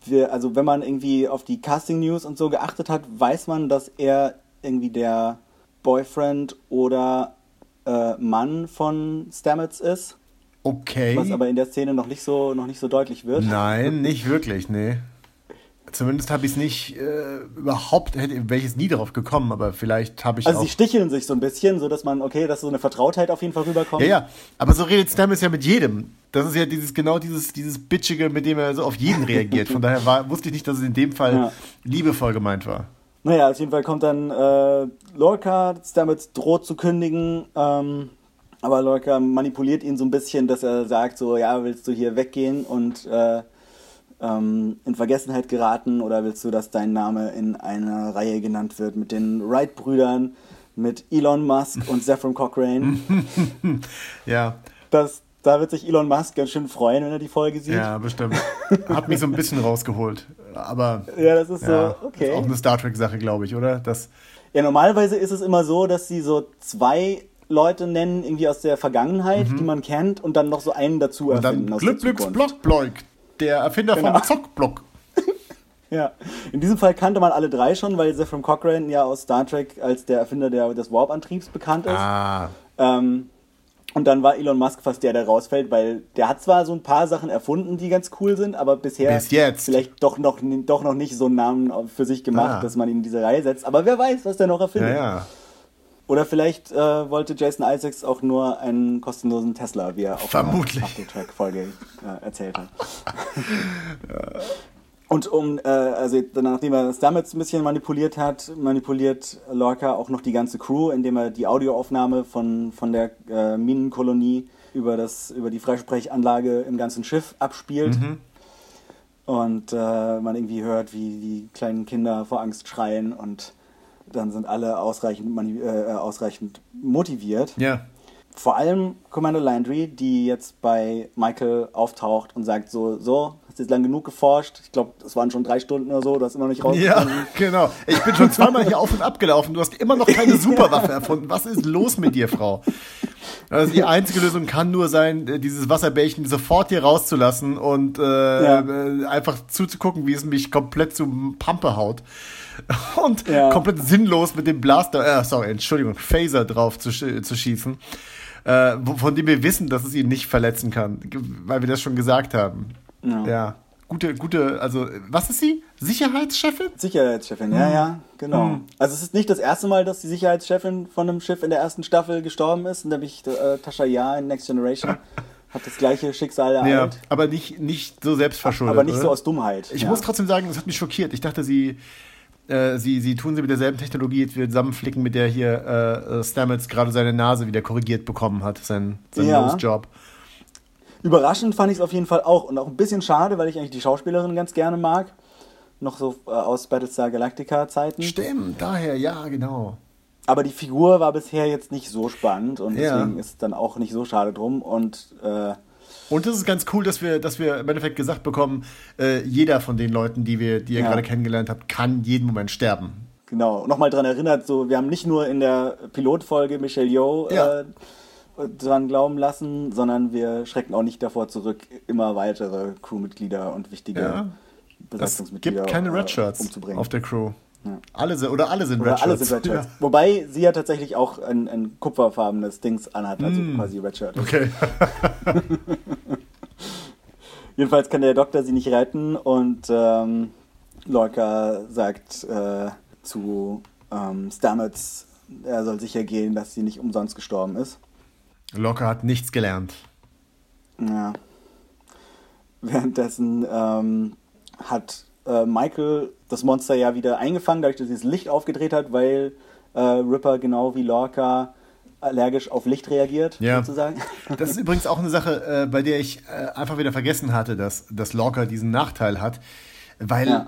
[SPEAKER 1] Wir, also wenn man irgendwie auf die Casting-News und so geachtet hat, weiß man, dass er irgendwie der Boyfriend oder äh, Mann von Stamets ist.
[SPEAKER 2] Okay.
[SPEAKER 1] Was aber in der Szene noch nicht so, noch nicht so deutlich wird.
[SPEAKER 2] Nein, nicht wirklich, nee. Zumindest habe ich es nicht äh, überhaupt, hätte welches nie darauf gekommen, aber vielleicht habe ich.
[SPEAKER 1] Also sie sticheln sich so ein bisschen, so dass man, okay, dass so eine Vertrautheit auf jeden Fall rüberkommt.
[SPEAKER 2] Ja, ja. Aber so redet Stamets ja mit jedem. Das ist ja dieses, genau dieses, dieses Bitchige, mit dem er so auf jeden reagiert. Von daher war, wusste ich nicht, dass es in dem Fall ja. liebevoll gemeint war.
[SPEAKER 1] Naja, auf jeden Fall kommt dann äh, Lorca, Stamets droht zu kündigen, ähm, aber Lorca manipuliert ihn so ein bisschen, dass er sagt so, ja, willst du hier weggehen und äh, ähm, in Vergessenheit geraten oder willst du, dass dein Name in einer Reihe genannt wird mit den Wright-Brüdern, mit Elon Musk und Zephram Cochrane?
[SPEAKER 2] ja.
[SPEAKER 1] Das, da wird sich Elon Musk ganz schön freuen, wenn er die Folge sieht.
[SPEAKER 2] Ja, bestimmt. Hat mich so ein bisschen rausgeholt. Aber.
[SPEAKER 1] Ja, das ist ja, so, okay. Ist
[SPEAKER 2] auch eine Star Trek-Sache, glaube ich, oder? Das
[SPEAKER 1] ja, normalerweise ist es immer so, dass sie so zwei Leute nennen, irgendwie aus der Vergangenheit, mhm. die man kennt, und dann noch so einen dazu und erfinden.
[SPEAKER 2] Dann Glück, Glücks, Block, Block, der Erfinder genau. von Zockblock.
[SPEAKER 1] ja, in diesem Fall kannte man alle drei schon, weil Zephram Cochrane ja aus Star Trek als der Erfinder der, des Warp-Antriebs bekannt ist.
[SPEAKER 2] Ah.
[SPEAKER 1] Ähm, und dann war Elon Musk fast der, der rausfällt, weil der hat zwar so ein paar Sachen erfunden, die ganz cool sind, aber bisher
[SPEAKER 2] Bis jetzt.
[SPEAKER 1] vielleicht doch noch, doch noch nicht so einen Namen für sich gemacht, ah. dass man ihn in diese Reihe setzt. Aber wer weiß, was der noch erfindet.
[SPEAKER 2] Ja, ja.
[SPEAKER 1] Oder vielleicht äh, wollte Jason Isaacs auch nur einen kostenlosen Tesla, wie er auch
[SPEAKER 2] Vermutlich.
[SPEAKER 1] in der Track-Folge äh, erzählt hat. Und um, äh, also nachdem er es damit ein bisschen manipuliert hat, manipuliert Lorca auch noch die ganze Crew, indem er die Audioaufnahme von, von der äh, Minenkolonie über, das, über die Freisprechanlage im ganzen Schiff abspielt. Mhm. Und äh, man irgendwie hört, wie die kleinen Kinder vor Angst schreien und dann sind alle ausreichend, äh, ausreichend motiviert.
[SPEAKER 2] Ja.
[SPEAKER 1] Vor allem Commander Landry, die jetzt bei Michael auftaucht und sagt so, so, hast jetzt lang genug geforscht. Ich glaube, es waren schon drei Stunden oder so, du hast immer noch nicht rausgefunden.
[SPEAKER 2] Ja, genau. Ich bin schon zweimal hier auf und ab gelaufen. Du hast immer noch keine Superwaffe erfunden. Was ist los mit dir, Frau? Also die einzige Lösung kann nur sein, äh, dieses Wasserbällchen sofort hier rauszulassen und äh, ja. Äh, einfach zuzugucken, wie es mich komplett zu Pampe haut. Und ja. komplett sinnlos mit dem Blaster, äh, sorry, Entschuldigung, Phaser drauf zu, zu schießen. Äh, von dem wir wissen, dass es ihn nicht verletzen kann, weil wir das schon gesagt haben. Ja. ja. Gute, gute, also, was ist sie? Sicherheitschefin?
[SPEAKER 1] Sicherheitschefin, ja, hm. ja, genau. Hm. Also, es ist nicht das erste Mal, dass die Sicherheitschefin von einem Schiff in der ersten Staffel gestorben ist, nämlich äh, Tasha Yar in Next Generation. hat das gleiche Schicksal ereilt. Ja,
[SPEAKER 2] aber nicht, nicht so selbstverschuldet.
[SPEAKER 1] Aber nicht
[SPEAKER 2] oder?
[SPEAKER 1] so aus Dummheit.
[SPEAKER 2] Ich ja. muss trotzdem sagen, das hat mich schockiert. Ich dachte, sie, äh, sie, sie tun sie mit derselben Technologie zusammenflicken, mit der hier äh, Stamets gerade seine Nase wieder korrigiert bekommen hat, sein, sein ja. Nose-Job.
[SPEAKER 1] Überraschend fand ich es auf jeden Fall auch und auch ein bisschen schade, weil ich eigentlich die Schauspielerin ganz gerne mag. Noch so äh, aus Battlestar Galactica Zeiten.
[SPEAKER 2] Stimmt, daher, ja, genau.
[SPEAKER 1] Aber die Figur war bisher jetzt nicht so spannend und ja. deswegen ist es dann auch nicht so schade drum. Und, äh,
[SPEAKER 2] und das ist ganz cool, dass wir, dass wir im Endeffekt gesagt bekommen, äh, jeder von den Leuten, die, wir, die ihr ja. gerade kennengelernt habt, kann jeden Moment sterben.
[SPEAKER 1] Genau, nochmal daran erinnert, so, wir haben nicht nur in der Pilotfolge Michelle Yeoh ja. äh, dran glauben lassen, sondern wir schrecken auch nicht davor zurück, immer weitere Crewmitglieder und wichtige ja. Besatzungsmitglieder
[SPEAKER 2] es gibt keine Red Shirts umzubringen. auf der Crew. Ja. Alle sind, oder alle sind
[SPEAKER 1] oder Red alle Shirts. Sind Red Shirts. Ja. Wobei sie ja tatsächlich auch ein, ein kupferfarbenes Dings anhat, also mm. quasi Red Shirt.
[SPEAKER 2] Okay.
[SPEAKER 1] Jedenfalls kann der Doktor sie nicht retten und ähm, Lorca sagt äh, zu ähm, Stamets, er soll sicher gehen, dass sie nicht umsonst gestorben ist.
[SPEAKER 2] Locker hat nichts gelernt.
[SPEAKER 1] Ja. Währenddessen ähm, hat äh, Michael das Monster ja wieder eingefangen, dadurch, dass sie das Licht aufgedreht hat, weil äh, Ripper genau wie Lorca allergisch auf Licht reagiert, ja. sozusagen.
[SPEAKER 2] Das ist übrigens auch eine Sache, äh, bei der ich äh, einfach wieder vergessen hatte, dass, dass Lorca diesen Nachteil hat, weil ja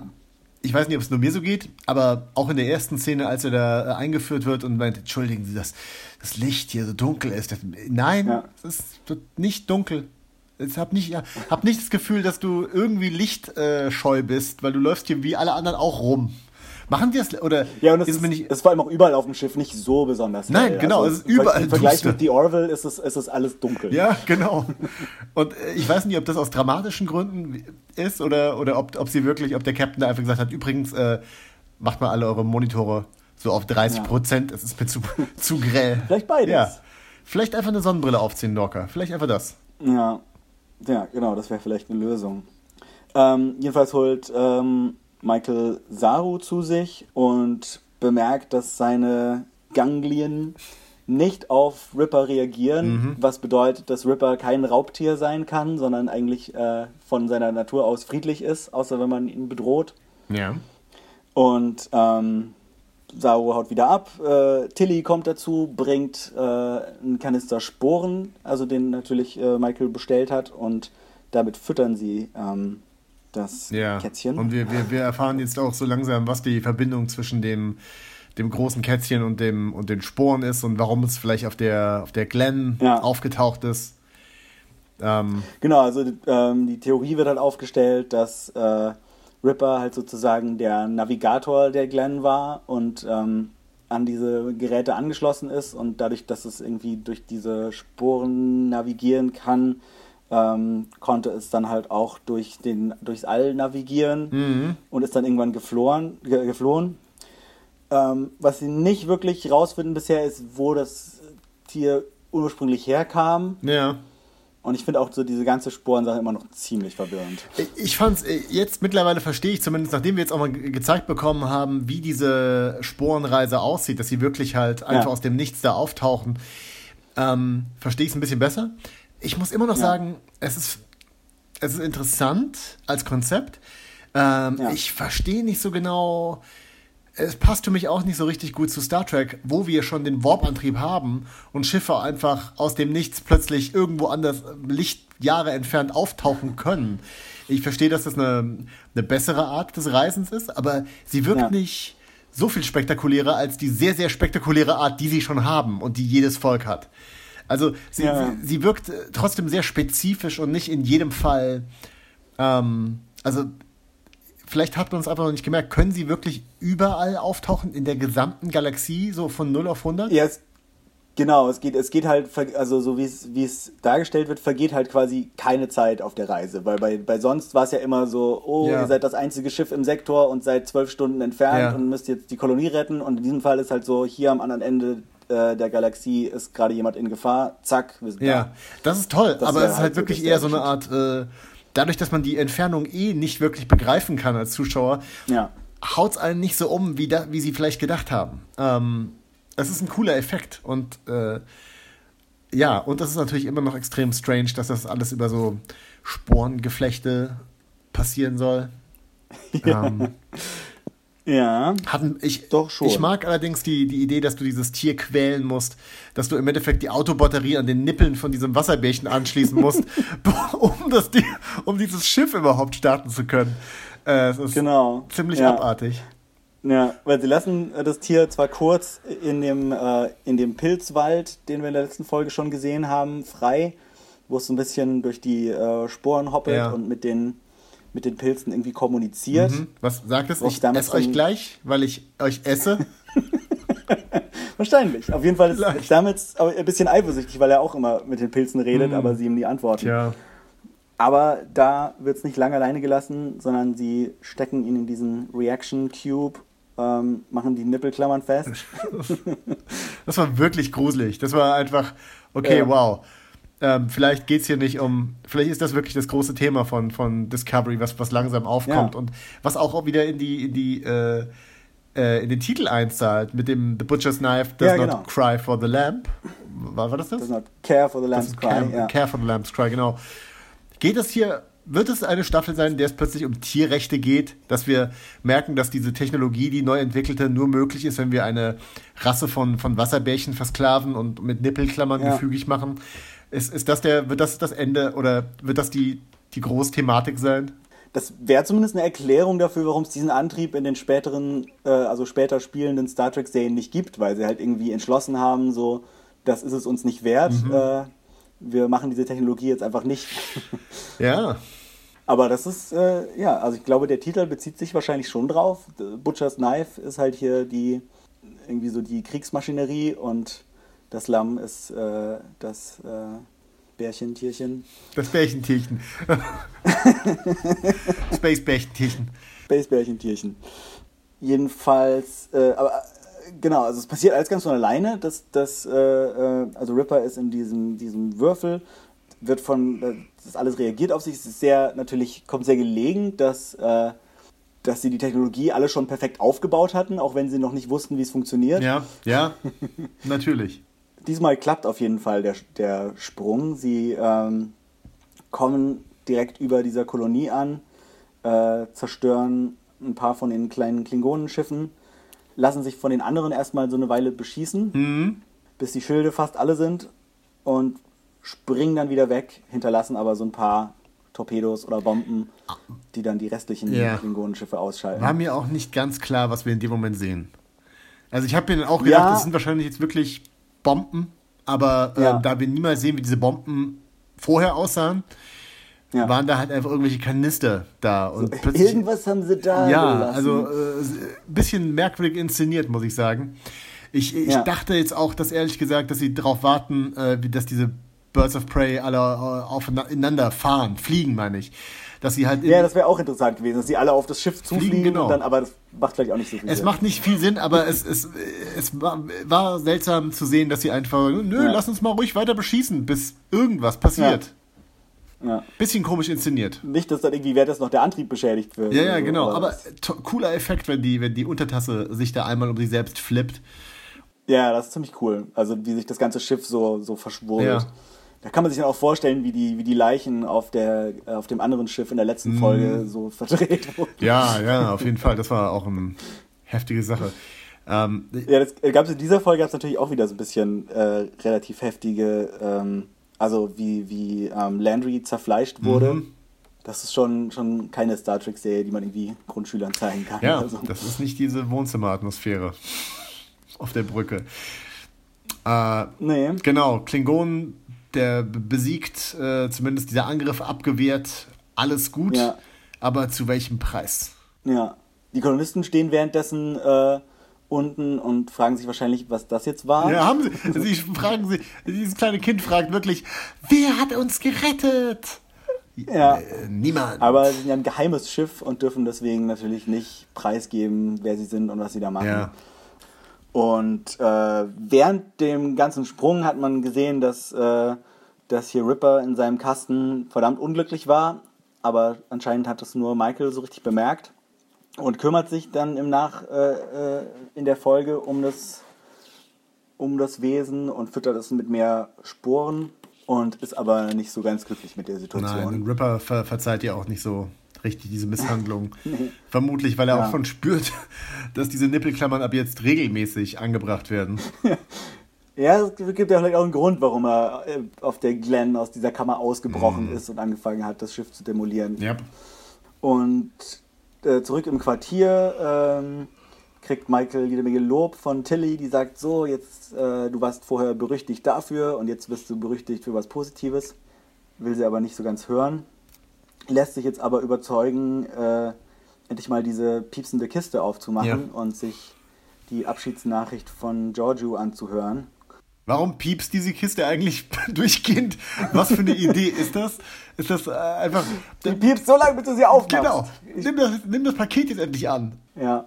[SPEAKER 2] ich weiß nicht, ob es nur mir so geht, aber auch in der ersten Szene, als er da äh, eingeführt wird und meint, entschuldigen Sie, dass das Licht hier so dunkel ist. Nein, ja. es ist nicht dunkel. Ich habe nicht, hab nicht das Gefühl, dass du irgendwie lichtscheu äh, bist, weil du läufst hier wie alle anderen auch rum. Machen die das oder
[SPEAKER 1] ja und es ist, ist, ist vor allem auch überall auf dem Schiff nicht so besonders
[SPEAKER 2] Nein, hell. genau, also, es ist überall
[SPEAKER 1] Im Vergleich mit The Orville ist es, ist es alles dunkel.
[SPEAKER 2] Ja, genau. Und äh, ich weiß nicht, ob das aus dramatischen Gründen ist oder, oder ob, ob sie wirklich, ob der Captain da einfach gesagt hat, übrigens, äh, macht mal alle eure Monitore so auf 30 Prozent, ja. es ist mir zu, zu grell.
[SPEAKER 1] Vielleicht beides. Ja.
[SPEAKER 2] Vielleicht einfach eine Sonnenbrille aufziehen, Lorca. Vielleicht einfach das.
[SPEAKER 1] Ja, ja genau, das wäre vielleicht eine Lösung. Ähm, jedenfalls holt ähm, Michael Saru zu sich und bemerkt, dass seine Ganglien nicht auf Ripper reagieren, mhm. was bedeutet, dass Ripper kein Raubtier sein kann, sondern eigentlich äh, von seiner Natur aus friedlich ist, außer wenn man ihn bedroht.
[SPEAKER 2] Ja.
[SPEAKER 1] Und ähm, Saru haut wieder ab. Äh, Tilly kommt dazu, bringt äh, einen Kanister Sporen, also den natürlich äh, Michael bestellt hat, und damit füttern sie ähm, das
[SPEAKER 2] ja.
[SPEAKER 1] Kätzchen.
[SPEAKER 2] Und wir, wir, wir erfahren jetzt auch so langsam, was die Verbindung zwischen dem, dem großen Kätzchen und, dem, und den Sporen ist und warum es vielleicht auf der, auf der Glen ja. aufgetaucht ist.
[SPEAKER 1] Ähm, genau, also ähm, die Theorie wird halt aufgestellt, dass äh, Ripper halt sozusagen der Navigator der Glen war und ähm, an diese Geräte angeschlossen ist und dadurch, dass es irgendwie durch diese Sporen navigieren kann, ähm, konnte es dann halt auch durch den, durchs All navigieren mhm. und ist dann irgendwann geflohen. Ge geflohen. Ähm, was sie nicht wirklich rausfinden bisher ist, wo das Tier ursprünglich herkam.
[SPEAKER 2] Ja.
[SPEAKER 1] Und ich finde auch so diese ganze Sporensache immer noch ziemlich verwirrend.
[SPEAKER 2] Ich fand es äh, jetzt mittlerweile verstehe ich zumindest, nachdem wir jetzt auch mal gezeigt bekommen haben, wie diese Sporenreise aussieht, dass sie wirklich halt einfach ja. aus dem Nichts da auftauchen, ähm, verstehe ich es ein bisschen besser. Ich muss immer noch ja. sagen, es ist, es ist interessant als Konzept. Ähm, ja. Ich verstehe nicht so genau, es passt für mich auch nicht so richtig gut zu Star Trek, wo wir schon den Warp-Antrieb haben und Schiffe einfach aus dem Nichts plötzlich irgendwo anders Lichtjahre entfernt auftauchen können. Ich verstehe, dass das eine, eine bessere Art des Reisens ist, aber sie wirkt ja. nicht so viel spektakulärer als die sehr, sehr spektakuläre Art, die sie schon haben und die jedes Volk hat. Also sie, ja. sie, sie wirkt trotzdem sehr spezifisch und nicht in jedem Fall. Ähm, also vielleicht hat man es einfach noch nicht gemerkt, können sie wirklich überall auftauchen in der gesamten Galaxie, so von 0 auf 100?
[SPEAKER 1] Ja, es, genau, es geht, es geht halt, also so wie es, wie es dargestellt wird, vergeht halt quasi keine Zeit auf der Reise, weil bei, bei sonst war es ja immer so, oh, ja. ihr seid das einzige Schiff im Sektor und seid zwölf Stunden entfernt ja. und müsst jetzt die Kolonie retten und in diesem Fall ist halt so, hier am anderen Ende äh, der Galaxie ist gerade jemand in Gefahr, zack,
[SPEAKER 2] wir sind ja, da. Ja, das ist toll, das aber es ist halt, halt wirklich eher so eine Art... Äh, dadurch, dass man die Entfernung eh nicht wirklich begreifen kann als Zuschauer,
[SPEAKER 1] ja.
[SPEAKER 2] haut es einen nicht so um, wie, da, wie sie vielleicht gedacht haben. Ähm, es ist ein cooler Effekt und äh, ja, und das ist natürlich immer noch extrem strange, dass das alles über so Sporengeflechte passieren soll.
[SPEAKER 1] Ja. Ähm, ja.
[SPEAKER 2] Hatten, ich, doch schon. Ich mag allerdings die, die Idee, dass du dieses Tier quälen musst, dass du im Endeffekt die Autobatterie an den Nippeln von diesem Wasserbärchen anschließen musst, um, das, um dieses Schiff überhaupt starten zu können. Äh, es ist genau. ziemlich ja. abartig.
[SPEAKER 1] Ja, weil sie lassen äh, das Tier zwar kurz in dem, äh, in dem Pilzwald, den wir in der letzten Folge schon gesehen haben, frei, wo es so ein bisschen durch die äh, Sporen hoppelt ja. und mit den mit den Pilzen irgendwie kommuniziert. Mhm.
[SPEAKER 2] Was sagt es? Ich esse euch gleich, weil ich euch esse.
[SPEAKER 1] Wahrscheinlich. Auf jeden Fall ist Vielleicht. Stamets ein bisschen eifersüchtig, weil er auch immer mit den Pilzen redet, mhm. aber sie ihm nie antworten.
[SPEAKER 2] Tja.
[SPEAKER 1] Aber da wird es nicht lange alleine gelassen, sondern sie stecken ihn in diesen Reaction Cube, ähm, machen die Nippelklammern fest.
[SPEAKER 2] das war wirklich gruselig. Das war einfach, okay, ja. wow ähm, vielleicht geht es hier nicht um, vielleicht ist das wirklich das große Thema von, von Discovery, was, was langsam aufkommt ja. und was auch wieder in die, in die, äh, äh, in den Titel einzahlt, mit dem The Butcher's Knife does ja, genau. not cry for the lamp. War, war das das?
[SPEAKER 1] Does not care for the lamb's cry. Care,
[SPEAKER 2] ja. care for the lamb's cry, genau. Geht es hier wird es eine Staffel sein, in der es plötzlich um Tierrechte geht, dass wir merken, dass diese Technologie, die neu entwickelte, nur möglich ist, wenn wir eine Rasse von, von Wasserbärchen versklaven und mit Nippelklammern ja. gefügig machen? Ist, ist das der, wird das das Ende oder wird das die, die Großthematik sein?
[SPEAKER 1] Das wäre zumindest eine Erklärung dafür, warum es diesen Antrieb in den späteren, äh, also später spielenden Star Trek-Serien nicht gibt, weil sie halt irgendwie entschlossen haben, so, das ist es uns nicht wert. Mhm. Äh, wir machen diese Technologie jetzt einfach nicht.
[SPEAKER 2] ja.
[SPEAKER 1] Aber das ist, äh, ja, also ich glaube, der Titel bezieht sich wahrscheinlich schon drauf. Butcher's Knife ist halt hier die, irgendwie so die Kriegsmaschinerie und das Lamm ist äh, das äh, Bärchentierchen.
[SPEAKER 2] Das Bärchentierchen. Space Bärchentierchen.
[SPEAKER 1] Space Bärchentierchen. Jedenfalls, äh, aber genau, also es passiert alles ganz von alleine. Dass, dass, äh, äh, also Ripper ist in diesem, diesem Würfel, wird von, äh, das alles reagiert auf sich. Es ist sehr, natürlich, kommt sehr gelegen, dass, dass sie die Technologie alle schon perfekt aufgebaut hatten, auch wenn sie noch nicht wussten, wie es funktioniert.
[SPEAKER 2] Ja, ja, natürlich.
[SPEAKER 1] Diesmal klappt auf jeden Fall der, der Sprung. Sie ähm, kommen direkt über dieser Kolonie an, äh, zerstören ein paar von den kleinen Klingonenschiffen, lassen sich von den anderen erstmal so eine Weile beschießen, mhm. bis die Schilde fast alle sind und springen dann wieder weg, hinterlassen aber so ein paar Torpedos oder Bomben, die dann die restlichen ja. Klingonenschiffe ausschalten.
[SPEAKER 2] War mir auch nicht ganz klar, was wir in dem Moment sehen. Also ich habe mir dann auch gedacht, ja. das sind wahrscheinlich jetzt wirklich Bomben, aber äh, ja. da wir niemals sehen, wie diese Bomben vorher aussahen, ja. waren da halt einfach irgendwelche Kanister da. Und
[SPEAKER 1] so, irgendwas haben sie da.
[SPEAKER 2] Ja, gelassen. also ein äh, bisschen merkwürdig inszeniert, muss ich sagen. Ich, ich ja. dachte jetzt auch, dass ehrlich gesagt, dass sie darauf warten, äh, dass diese Birds of Prey alle äh, aufeinander fahren, fliegen, meine ich dass sie halt.
[SPEAKER 1] Ja, das wäre auch interessant gewesen, dass sie alle auf das Schiff zufliegen. Genau. Dann, aber das macht vielleicht auch nicht so viel
[SPEAKER 2] es Sinn. Es macht nicht viel Sinn, aber es, es, es war, war seltsam zu sehen, dass sie einfach, nö, ja. lass uns mal ruhig weiter beschießen, bis irgendwas passiert. Ja. Ja. Bisschen komisch inszeniert.
[SPEAKER 1] Nicht, dass dann irgendwie wäre das noch der Antrieb beschädigt wird.
[SPEAKER 2] Ja, ja, genau. Aber cooler Effekt, wenn die, wenn die Untertasse sich da einmal um sich selbst flippt.
[SPEAKER 1] Ja, das ist ziemlich cool. Also wie sich das ganze Schiff so, so verschwurbelt. Ja. Da kann man sich dann auch vorstellen, wie die, wie die Leichen auf, der, äh, auf dem anderen Schiff in der letzten mm. Folge so verdreht wurden.
[SPEAKER 2] Ja, ja, auf jeden Fall. Das war auch eine heftige Sache. Ähm,
[SPEAKER 1] ja, das äh, gab's in dieser Folge gab es natürlich auch wieder so ein bisschen äh, relativ heftige, ähm, also wie, wie ähm, Landry zerfleischt wurde. Mhm. Das ist schon, schon keine Star Trek-Serie, die man irgendwie Grundschülern zeigen kann.
[SPEAKER 2] Ja, also. das ist nicht diese Wohnzimmeratmosphäre auf der Brücke. Äh, nee. Genau, Klingonen der besiegt, äh, zumindest dieser Angriff abgewehrt, alles gut, ja. aber zu welchem Preis?
[SPEAKER 1] Ja, die Kolonisten stehen währenddessen äh, unten und fragen sich wahrscheinlich, was das jetzt war.
[SPEAKER 2] Ja, haben sie. sie fragen sie, dieses kleine Kind fragt wirklich, wer hat uns gerettet?
[SPEAKER 1] Ja. Äh, niemand. Aber sie sind ja ein geheimes Schiff und dürfen deswegen natürlich nicht preisgeben, wer sie sind und was sie da machen. Ja. Und äh, während dem ganzen Sprung hat man gesehen, dass äh, dass hier Ripper in seinem Kasten verdammt unglücklich war, aber anscheinend hat das nur Michael so richtig bemerkt und kümmert sich dann im Nach äh, äh, in der Folge um das um das Wesen und füttert es mit mehr Sporen und ist aber nicht so ganz glücklich mit der Situation.
[SPEAKER 2] Nein, Ripper ver verzeiht ja auch nicht so richtig diese Misshandlung. Vermutlich, weil er ja. auch schon spürt, dass diese Nippelklammern ab jetzt regelmäßig angebracht werden.
[SPEAKER 1] Ja, es gibt ja vielleicht auch einen Grund, warum er äh, auf der Glen aus dieser Kammer ausgebrochen mm. ist und angefangen hat, das Schiff zu demolieren. Yep. Und äh, zurück im Quartier ähm, kriegt Michael jede Menge Lob von Tilly, die sagt, so, jetzt, äh, du warst vorher berüchtigt dafür und jetzt wirst du berüchtigt für was Positives. Will sie aber nicht so ganz hören. Lässt sich jetzt aber überzeugen, äh, endlich mal diese piepsende Kiste aufzumachen ja. und sich die Abschiedsnachricht von Giorgio anzuhören.
[SPEAKER 2] Warum piepst diese Kiste eigentlich durchgehend? Was für eine Idee ist das? Ist das äh, einfach.
[SPEAKER 1] Die piepst so lange, bis du sie aufmachst. Genau.
[SPEAKER 2] Nimm das, nimm das Paket jetzt endlich an.
[SPEAKER 1] Ja.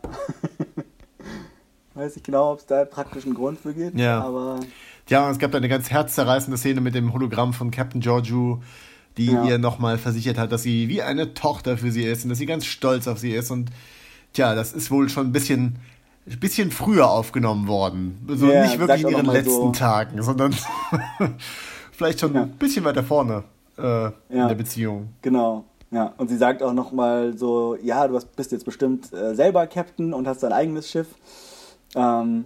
[SPEAKER 1] Weiß nicht genau, ob es da praktischen Grund für gibt, ja. aber.
[SPEAKER 2] Ja, und es gab da eine ganz herzzerreißende Szene mit dem Hologramm von Captain Giorgio, die ja. ihr nochmal versichert hat, dass sie wie eine Tochter für sie ist und dass sie ganz stolz auf sie ist. Und tja, das ist wohl schon ein bisschen ein bisschen früher aufgenommen worden. So yeah, nicht wirklich in ihren letzten so. Tagen, sondern vielleicht schon ja. ein bisschen weiter vorne äh, ja. in der Beziehung.
[SPEAKER 1] Genau. Ja, und sie sagt auch nochmal so, ja, du bist jetzt bestimmt äh, selber Captain und hast dein eigenes Schiff. Ähm,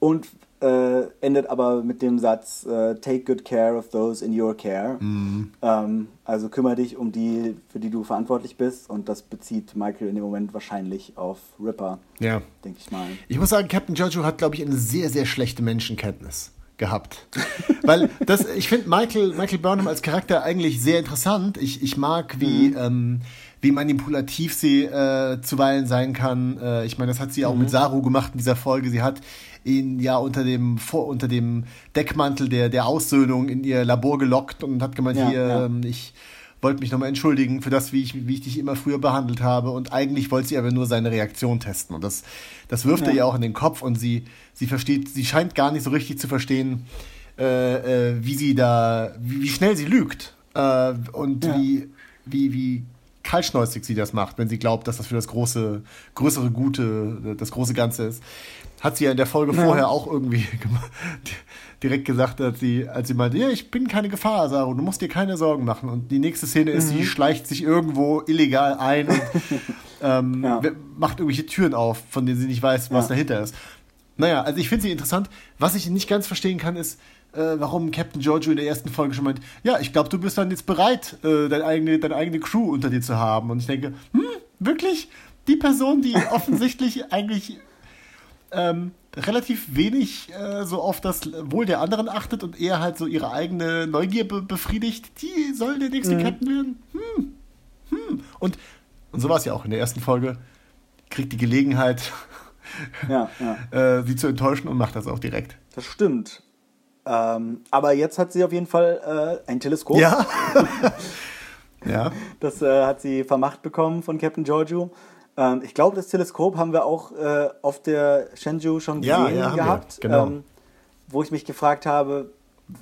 [SPEAKER 1] und äh, endet aber mit dem Satz, äh, take good care of those in your care. Mhm. Ähm, also kümmere dich um die, für die du verantwortlich bist. Und das bezieht Michael in dem Moment wahrscheinlich auf Ripper. Ja. Denke ich mal.
[SPEAKER 2] Ich muss sagen, Captain Jojo hat, glaube ich, eine sehr, sehr schlechte Menschenkenntnis gehabt. Weil das, ich finde Michael, Michael Burnham als Charakter eigentlich sehr interessant. Ich, ich mag, wie, mhm. ähm, wie manipulativ sie äh, zuweilen sein kann. Äh, ich meine, das hat sie auch mhm. mit Saru gemacht in dieser Folge. Sie hat ihn ja unter dem, vor, unter dem Deckmantel der, der Aussöhnung in ihr Labor gelockt und hat gemeint, ja, hier, ja. Ähm, ich wollte mich nochmal entschuldigen für das, wie ich, wie ich dich immer früher behandelt habe. Und eigentlich wollte sie aber nur seine Reaktion testen. Und das, das wirft ja. er ihr auch in den Kopf und sie, sie versteht, sie scheint gar nicht so richtig zu verstehen, äh, äh, wie sie da, wie, wie schnell sie lügt. Äh, und ja. wie, wie, wie kaltschnäuzig sie das macht, wenn sie glaubt, dass das für das große, größere Gute, das große Ganze ist. Hat sie ja in der Folge ja. vorher auch irgendwie direkt gesagt, als sie, als sie meinte, ja, ich bin keine Gefahr, Saru, du musst dir keine Sorgen machen. Und die nächste Szene ist, mhm. sie schleicht sich irgendwo illegal ein und ähm, ja. macht irgendwelche Türen auf, von denen sie nicht weiß, was ja. dahinter ist. Naja, also ich finde sie interessant. Was ich nicht ganz verstehen kann, ist, äh, warum Captain Giorgio in der ersten Folge schon meint, ja, ich glaube, du bist dann jetzt bereit, äh, deine, eigene, deine eigene Crew unter dir zu haben. Und ich denke, hm, wirklich? Die Person, die offensichtlich eigentlich ähm, relativ wenig äh, so auf das Wohl der anderen achtet und eher halt so ihre eigene Neugier be befriedigt, die soll der nächste mhm. Captain werden? Hm, hm. Und, und so war es ja auch in der ersten Folge. Kriegt die Gelegenheit, ja, ja. äh, sie zu enttäuschen und macht das auch direkt.
[SPEAKER 1] Das stimmt. Ähm, aber jetzt hat sie auf jeden Fall äh, ein Teleskop.
[SPEAKER 2] Ja. ja.
[SPEAKER 1] Das äh, hat sie vermacht bekommen von Captain Giorgio. Ähm, ich glaube, das Teleskop haben wir auch äh, auf der Shenzhou schon gesehen ja, gehabt. Genau. Ähm, wo ich mich gefragt habe,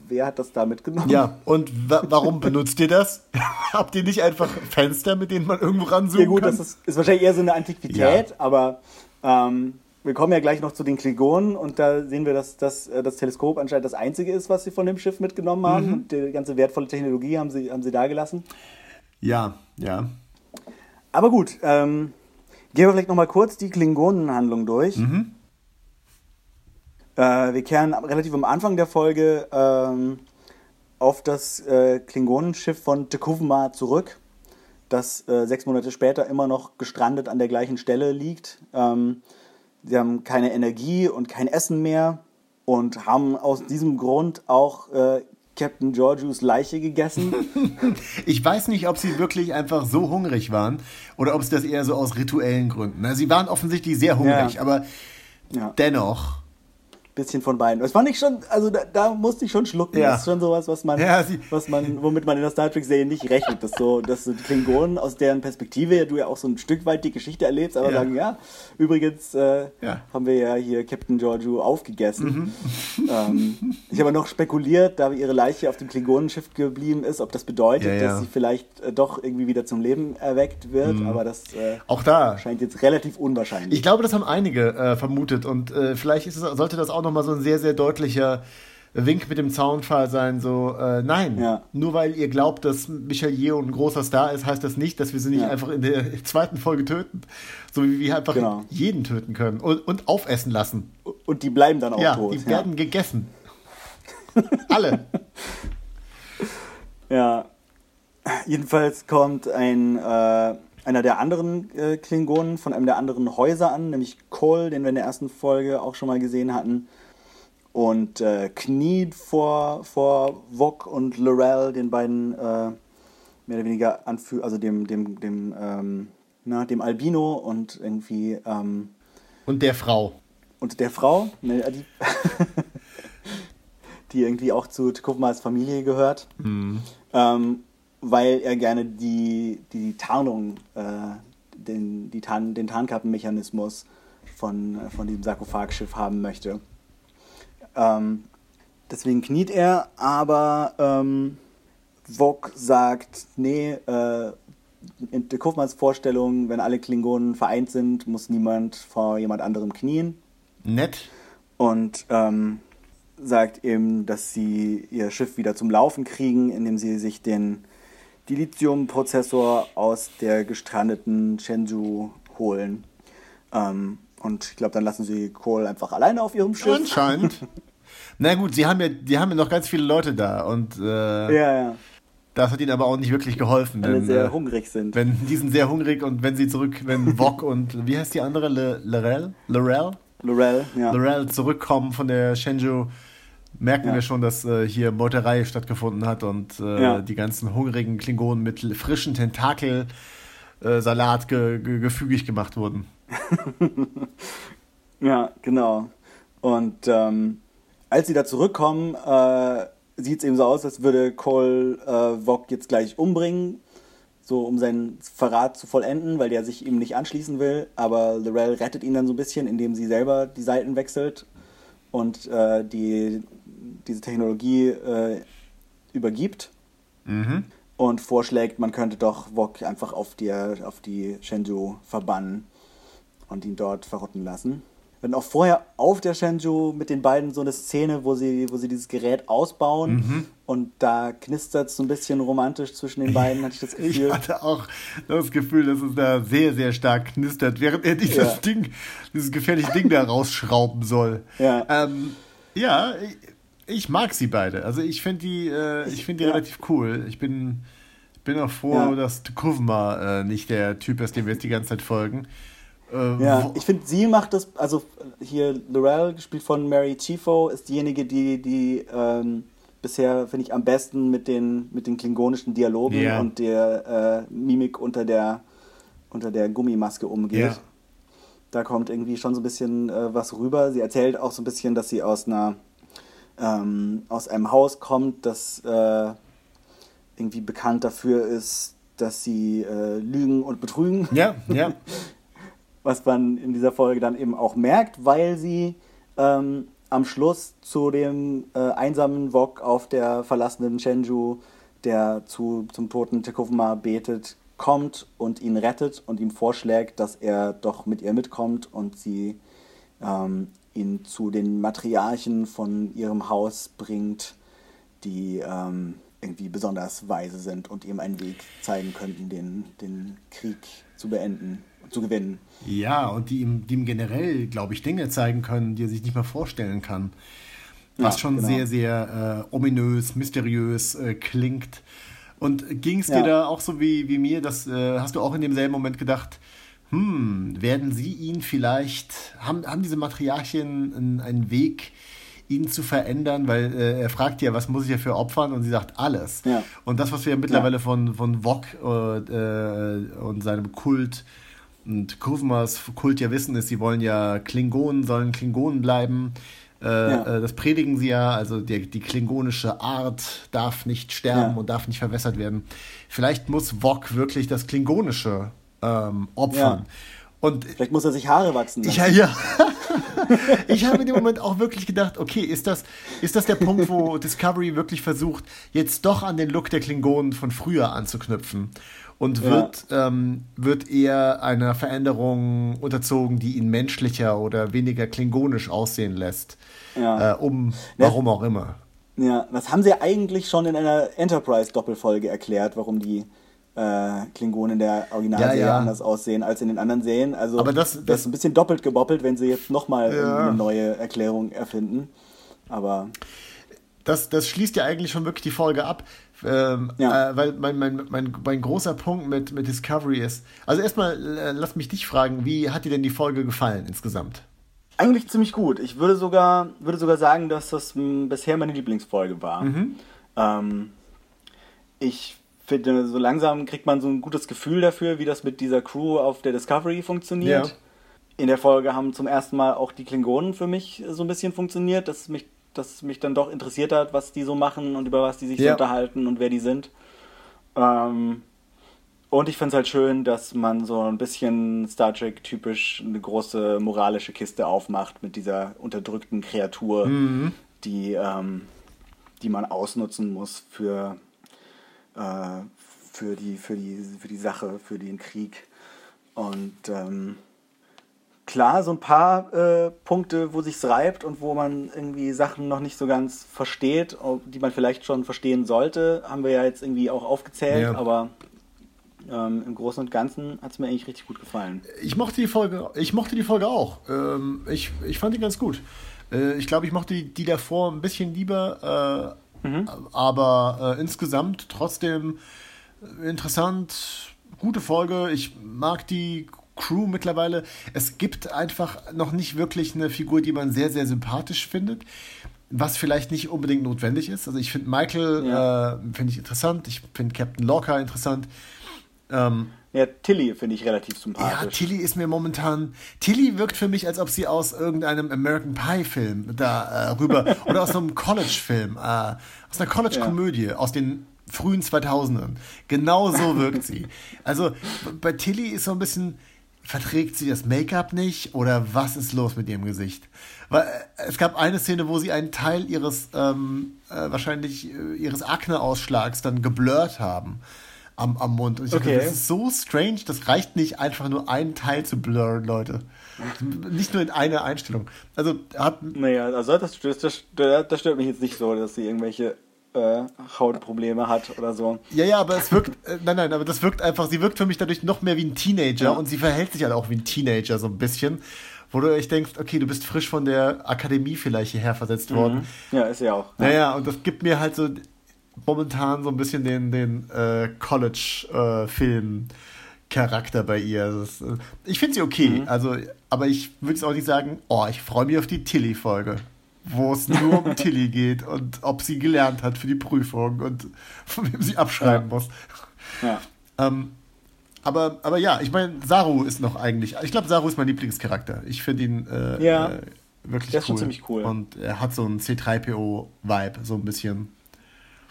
[SPEAKER 1] wer hat das da mitgenommen?
[SPEAKER 2] Ja, und wa warum benutzt ihr das? Habt ihr nicht einfach Fenster, mit denen man irgendwo ranzoomen
[SPEAKER 1] ja, gut, kann? das ist, ist, wahrscheinlich eher so eine Antiquität, ja. aber ähm, wir kommen ja gleich noch zu den Klingonen und da sehen wir, dass, dass äh, das Teleskop anscheinend das einzige ist, was sie von dem Schiff mitgenommen haben. Mhm. Und die ganze wertvolle Technologie haben sie, haben sie da gelassen.
[SPEAKER 2] Ja, ja.
[SPEAKER 1] Aber gut, ähm, gehen wir vielleicht nochmal kurz die Klingonenhandlung durch. Mhm. Äh, wir kehren relativ am Anfang der Folge ähm, auf das äh, Klingonenschiff von Tekuvma zurück, das äh, sechs Monate später immer noch gestrandet an der gleichen Stelle liegt. Ähm, sie haben keine Energie und kein Essen mehr und haben aus diesem Grund auch äh, Captain Georgios Leiche gegessen.
[SPEAKER 2] ich weiß nicht, ob sie wirklich einfach so hungrig waren oder ob es das eher so aus rituellen Gründen. Also sie waren offensichtlich sehr hungrig, ja. aber ja. dennoch
[SPEAKER 1] bisschen von beiden. Das fand ich schon, also da, da musste ich schon schlucken. Ja. Das ist schon sowas, was man, ja, was man, womit man in der Star Trek-Serie nicht rechnet. Dass so, dass so die Klingonen aus deren Perspektive du ja auch so ein Stück weit die Geschichte erlebst, aber ja. sagen, ja, übrigens äh, haben wir ja hier Captain Giorgio aufgegessen. Mhm. Ähm, ich habe noch spekuliert, da ihre Leiche auf dem Klingonenschiff geblieben ist, ob das bedeutet, dass sie vielleicht äh, doch irgendwie wieder zum Leben erweckt wird, mhm. aber das
[SPEAKER 2] äh, auch da
[SPEAKER 1] scheint jetzt relativ unwahrscheinlich.
[SPEAKER 2] Ich glaube, das haben einige äh, vermutet und äh, vielleicht es, sollte das auch noch nochmal so ein sehr, sehr deutlicher Wink mit dem Zaunfall sein, so, äh, nein, ja. nur weil ihr glaubt, dass Michael Yeoh ein großer Star ist, heißt das nicht, dass wir sie nicht ja. einfach in der zweiten Folge töten. So wie wir einfach genau. jeden töten können und, und aufessen lassen.
[SPEAKER 1] Und die bleiben dann auch
[SPEAKER 2] ja,
[SPEAKER 1] tot.
[SPEAKER 2] Die werden gegessen. Alle.
[SPEAKER 1] Ja. Jedenfalls kommt ein äh, einer der anderen äh, Klingonen von einem der anderen Häuser an, nämlich Cole, den wir in der ersten Folge auch schon mal gesehen hatten und äh, kniet vor, vor Vok und Lorel, den beiden äh, mehr oder weniger Anführer, also dem, dem, dem, ähm, na, dem Albino und irgendwie. Ähm,
[SPEAKER 2] und der Frau.
[SPEAKER 1] Und der Frau, ne, die, die irgendwie auch zu Tukufmas Familie gehört. Mhm. Ähm, weil er gerne die, die Tarnung, äh, den, die Tarn, den Tarnkappenmechanismus von, von diesem Sarkophagschiff haben möchte. Ähm, deswegen kniet er, aber ähm, Vok sagt, nee, äh, in der Kaufmanns Vorstellung, wenn alle Klingonen vereint sind, muss niemand vor jemand anderem knien.
[SPEAKER 2] Nett.
[SPEAKER 1] Und ähm, sagt eben, dass sie ihr Schiff wieder zum Laufen kriegen, indem sie sich den Dilithium-Prozessor aus der gestrandeten Shenzhou holen. Ähm, und ich glaube, dann lassen sie Cole einfach alleine auf ihrem Schiff.
[SPEAKER 2] Anscheinend. Na gut, sie haben ja, die haben ja noch ganz viele Leute da und äh,
[SPEAKER 1] ja, ja.
[SPEAKER 2] das hat ihnen aber auch nicht wirklich geholfen.
[SPEAKER 1] Weil sie sehr äh, hungrig sind.
[SPEAKER 2] Wenn, die sind sehr hungrig und wenn sie zurück, wenn Vok und wie heißt die andere? Le, Lorel? Lorel?
[SPEAKER 1] Lorel, ja.
[SPEAKER 2] Lorel zurückkommen von der Shenzhou, merken ja. wir schon, dass äh, hier Meuterei stattgefunden hat und äh, ja. die ganzen hungrigen Klingonen mit frischen Tentakelsalat ge ge gefügig gemacht wurden.
[SPEAKER 1] ja, genau. Und ähm, als sie da zurückkommen, äh, sieht es eben so aus, als würde Cole äh, Vog jetzt gleich umbringen. so um seinen Verrat zu vollenden, weil der sich ihm nicht anschließen will. Aber Lorel rettet ihn dann so ein bisschen, indem sie selber die Seiten wechselt und äh, die, diese Technologie äh, übergibt. Mhm. Und vorschlägt, man könnte doch Wok einfach auf die, auf die Shenzhou verbannen und ihn dort verrotten lassen. Hatten auch vorher auf der Shenzhou mit den beiden so eine Szene, wo sie, wo sie dieses Gerät ausbauen mhm. und da knistert es so ein bisschen romantisch zwischen den beiden, hatte ich das
[SPEAKER 2] Gefühl. Ich hatte auch das Gefühl, dass es da sehr, sehr stark knistert, während er dieses ja. Ding, dieses gefährliche Ding da rausschrauben soll. Ja, ähm, ja ich, ich, mag sie beide. Also ich finde die, äh, ich find die ja. relativ cool. Ich bin, bin auch froh, ja. dass Kuvma äh, nicht der Typ ist, dem wir jetzt die ganze Zeit folgen.
[SPEAKER 1] Äh, ja, ich finde, sie macht das, also hier Lorel, gespielt von Mary Chifo, ist diejenige, die, die ähm, bisher, finde ich, am besten mit den, mit den klingonischen Dialogen yeah. und der äh, Mimik unter der, unter der Gummimaske umgeht. Yeah. Da kommt irgendwie schon so ein bisschen äh, was rüber. Sie erzählt auch so ein bisschen, dass sie aus einer ähm, aus einem Haus kommt, das äh, irgendwie bekannt dafür ist, dass sie äh, lügen und betrügen. Ja, ja. was man in dieser Folge dann eben auch merkt, weil sie ähm, am Schluss zu dem äh, einsamen Wok auf der verlassenen Chenju, der zu, zum toten Tekufma betet, kommt und ihn rettet und ihm vorschlägt, dass er doch mit ihr mitkommt und sie ähm, ihn zu den Matriarchen von ihrem Haus bringt, die ähm, irgendwie besonders weise sind und ihm einen Weg zeigen könnten, den, den Krieg zu beenden zu gewinnen.
[SPEAKER 2] Ja, und die ihm, die ihm generell, glaube ich, Dinge zeigen können, die er sich nicht mehr vorstellen kann. Was ja, schon genau. sehr, sehr äh, ominös, mysteriös äh, klingt. Und ging es dir ja. da auch so wie, wie mir, das äh, hast du auch in demselben Moment gedacht, hm, werden sie ihn vielleicht, haben, haben diese Matriarchen einen, einen Weg, ihn zu verändern, weil äh, er fragt ja, was muss ich dafür opfern? Und sie sagt, alles. Ja. Und das, was wir mittlerweile ja. von, von Wok äh, und seinem Kult und Kuzmas Kult ja wissen ist, sie wollen ja Klingonen, sollen Klingonen bleiben. Äh, ja. äh, das predigen sie ja, also die, die klingonische Art darf nicht sterben ja. und darf nicht verwässert werden. Vielleicht muss Wok wirklich das Klingonische ähm, opfern. Ja.
[SPEAKER 1] Und Vielleicht muss er sich Haare wachsen
[SPEAKER 2] lassen. Ja, ja. ich habe in dem Moment auch wirklich gedacht, okay, ist das, ist das der Punkt, wo Discovery wirklich versucht, jetzt doch an den Look der Klingonen von früher anzuknüpfen? Und wird, ja. ähm, wird eher einer Veränderung unterzogen, die ihn menschlicher oder weniger klingonisch aussehen lässt. Ja. Äh, um warum das, auch immer.
[SPEAKER 1] Ja, das haben sie eigentlich schon in einer Enterprise-Doppelfolge erklärt, warum die äh, Klingonen der Originalserie ja, ja. anders aussehen als in den anderen Serien. Also Aber das, das, das ist ein bisschen doppelt geboppelt, wenn sie jetzt nochmal ja. eine neue Erklärung erfinden. Aber
[SPEAKER 2] das, das schließt ja eigentlich schon wirklich die Folge ab. Ähm, ja. äh, weil mein, mein, mein, mein großer Punkt mit, mit Discovery ist. Also erstmal, äh, lass mich dich fragen, wie hat dir denn die Folge gefallen insgesamt?
[SPEAKER 1] Eigentlich ziemlich gut. Ich würde sogar, würde sogar sagen, dass das m, bisher meine Lieblingsfolge war. Mhm. Ähm, ich finde, so langsam kriegt man so ein gutes Gefühl dafür, wie das mit dieser Crew auf der Discovery funktioniert. Ja. In der Folge haben zum ersten Mal auch die Klingonen für mich so ein bisschen funktioniert, dass mich das mich dann doch interessiert hat, was die so machen und über was die sich ja. so unterhalten und wer die sind. Ähm, und ich finde es halt schön, dass man so ein bisschen Star Trek typisch eine große moralische Kiste aufmacht mit dieser unterdrückten Kreatur, mhm. die, ähm, die man ausnutzen muss für, äh, für, die, für, die, für die Sache, für den Krieg. Und ähm, klar so ein paar äh, Punkte, wo sich's reibt und wo man irgendwie Sachen noch nicht so ganz versteht, die man vielleicht schon verstehen sollte, haben wir ja jetzt irgendwie auch aufgezählt, ja. aber ähm, im Großen und Ganzen hat es mir eigentlich richtig gut gefallen.
[SPEAKER 2] Ich mochte die Folge, ich mochte die Folge auch. Ähm, ich, ich fand die ganz gut. Äh, ich glaube, ich mochte die, die davor ein bisschen lieber, äh, mhm. aber äh, insgesamt trotzdem interessant, gute Folge. Ich mag die Crew mittlerweile. Es gibt einfach noch nicht wirklich eine Figur, die man sehr, sehr sympathisch findet. Was vielleicht nicht unbedingt notwendig ist. Also ich finde Michael ja. äh, finde ich interessant. Ich finde Captain Locker interessant.
[SPEAKER 1] Ähm, ja, Tilly finde ich relativ sympathisch.
[SPEAKER 2] Ja, Tilly ist mir momentan. Tilly wirkt für mich, als ob sie aus irgendeinem American Pie-Film da äh, rüber oder aus einem College-Film, äh, aus einer College-Komödie, ja. aus den frühen 2000ern. Genau so wirkt sie. Also bei Tilly ist so ein bisschen, verträgt sie das Make-up nicht oder was ist los mit ihrem Gesicht? Weil äh, es gab eine Szene, wo sie einen Teil ihres, ähm, äh, wahrscheinlich äh, ihres Akne-Ausschlags dann geblurrt haben am, am Mund. Und ich okay. dachte, das ist so strange, das reicht nicht einfach nur einen Teil zu blurren, Leute. Nicht nur in einer Einstellung. Also hat.
[SPEAKER 1] Naja, also das, das, das, das stört mich jetzt nicht so, dass sie irgendwelche äh, Hautprobleme hat oder so.
[SPEAKER 2] Ja, ja, aber es wirkt, äh, nein, nein, aber das wirkt einfach, sie wirkt für mich dadurch noch mehr wie ein Teenager ja. und sie verhält sich halt auch wie ein Teenager so ein bisschen, wo du echt denkst, okay, du bist frisch von der Akademie vielleicht hierher versetzt worden.
[SPEAKER 1] Mhm. Ja, ist ja auch.
[SPEAKER 2] Naja, ja, und das gibt mir halt so momentan so ein bisschen den, den äh, College-Film. Äh, Charakter bei ihr. Ist, äh, ich finde sie okay, mhm. also, aber ich würde es auch nicht sagen, oh, ich freue mich auf die Tilly-Folge, wo es nur um Tilly geht und ob sie gelernt hat für die Prüfung und von wem sie abschreiben ja. muss. Ja. Ähm, aber, aber ja, ich meine, Saru ist noch eigentlich, ich glaube, Saru ist mein Lieblingscharakter. Ich finde ihn äh, ja. äh, wirklich
[SPEAKER 1] Der ist cool. schon ziemlich cool.
[SPEAKER 2] Und er hat so einen C3PO-Vibe, so ein bisschen.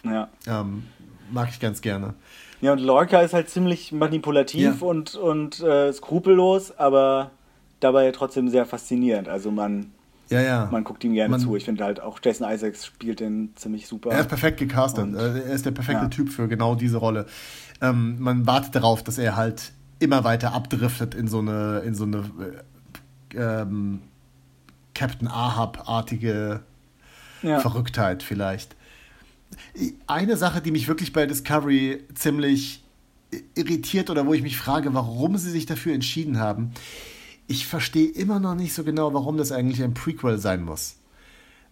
[SPEAKER 1] Ja.
[SPEAKER 2] Ähm, mag ich ganz gerne.
[SPEAKER 1] Ja, und Lorca ist halt ziemlich manipulativ ja. und, und äh, skrupellos, aber dabei trotzdem sehr faszinierend. Also man,
[SPEAKER 2] ja, ja.
[SPEAKER 1] man guckt ihm gerne man, zu. Ich finde halt auch Jason Isaacs spielt den ziemlich super.
[SPEAKER 2] Er ist perfekt gecastet. Und, er ist der perfekte ja. Typ für genau diese Rolle. Ähm, man wartet darauf, dass er halt immer weiter abdriftet in so eine, in so eine äh, ähm, Captain Ahab-artige ja. Verrücktheit vielleicht. Eine Sache, die mich wirklich bei Discovery ziemlich irritiert oder wo ich mich frage, warum sie sich dafür entschieden haben, ich verstehe immer noch nicht so genau, warum das eigentlich ein Prequel sein muss.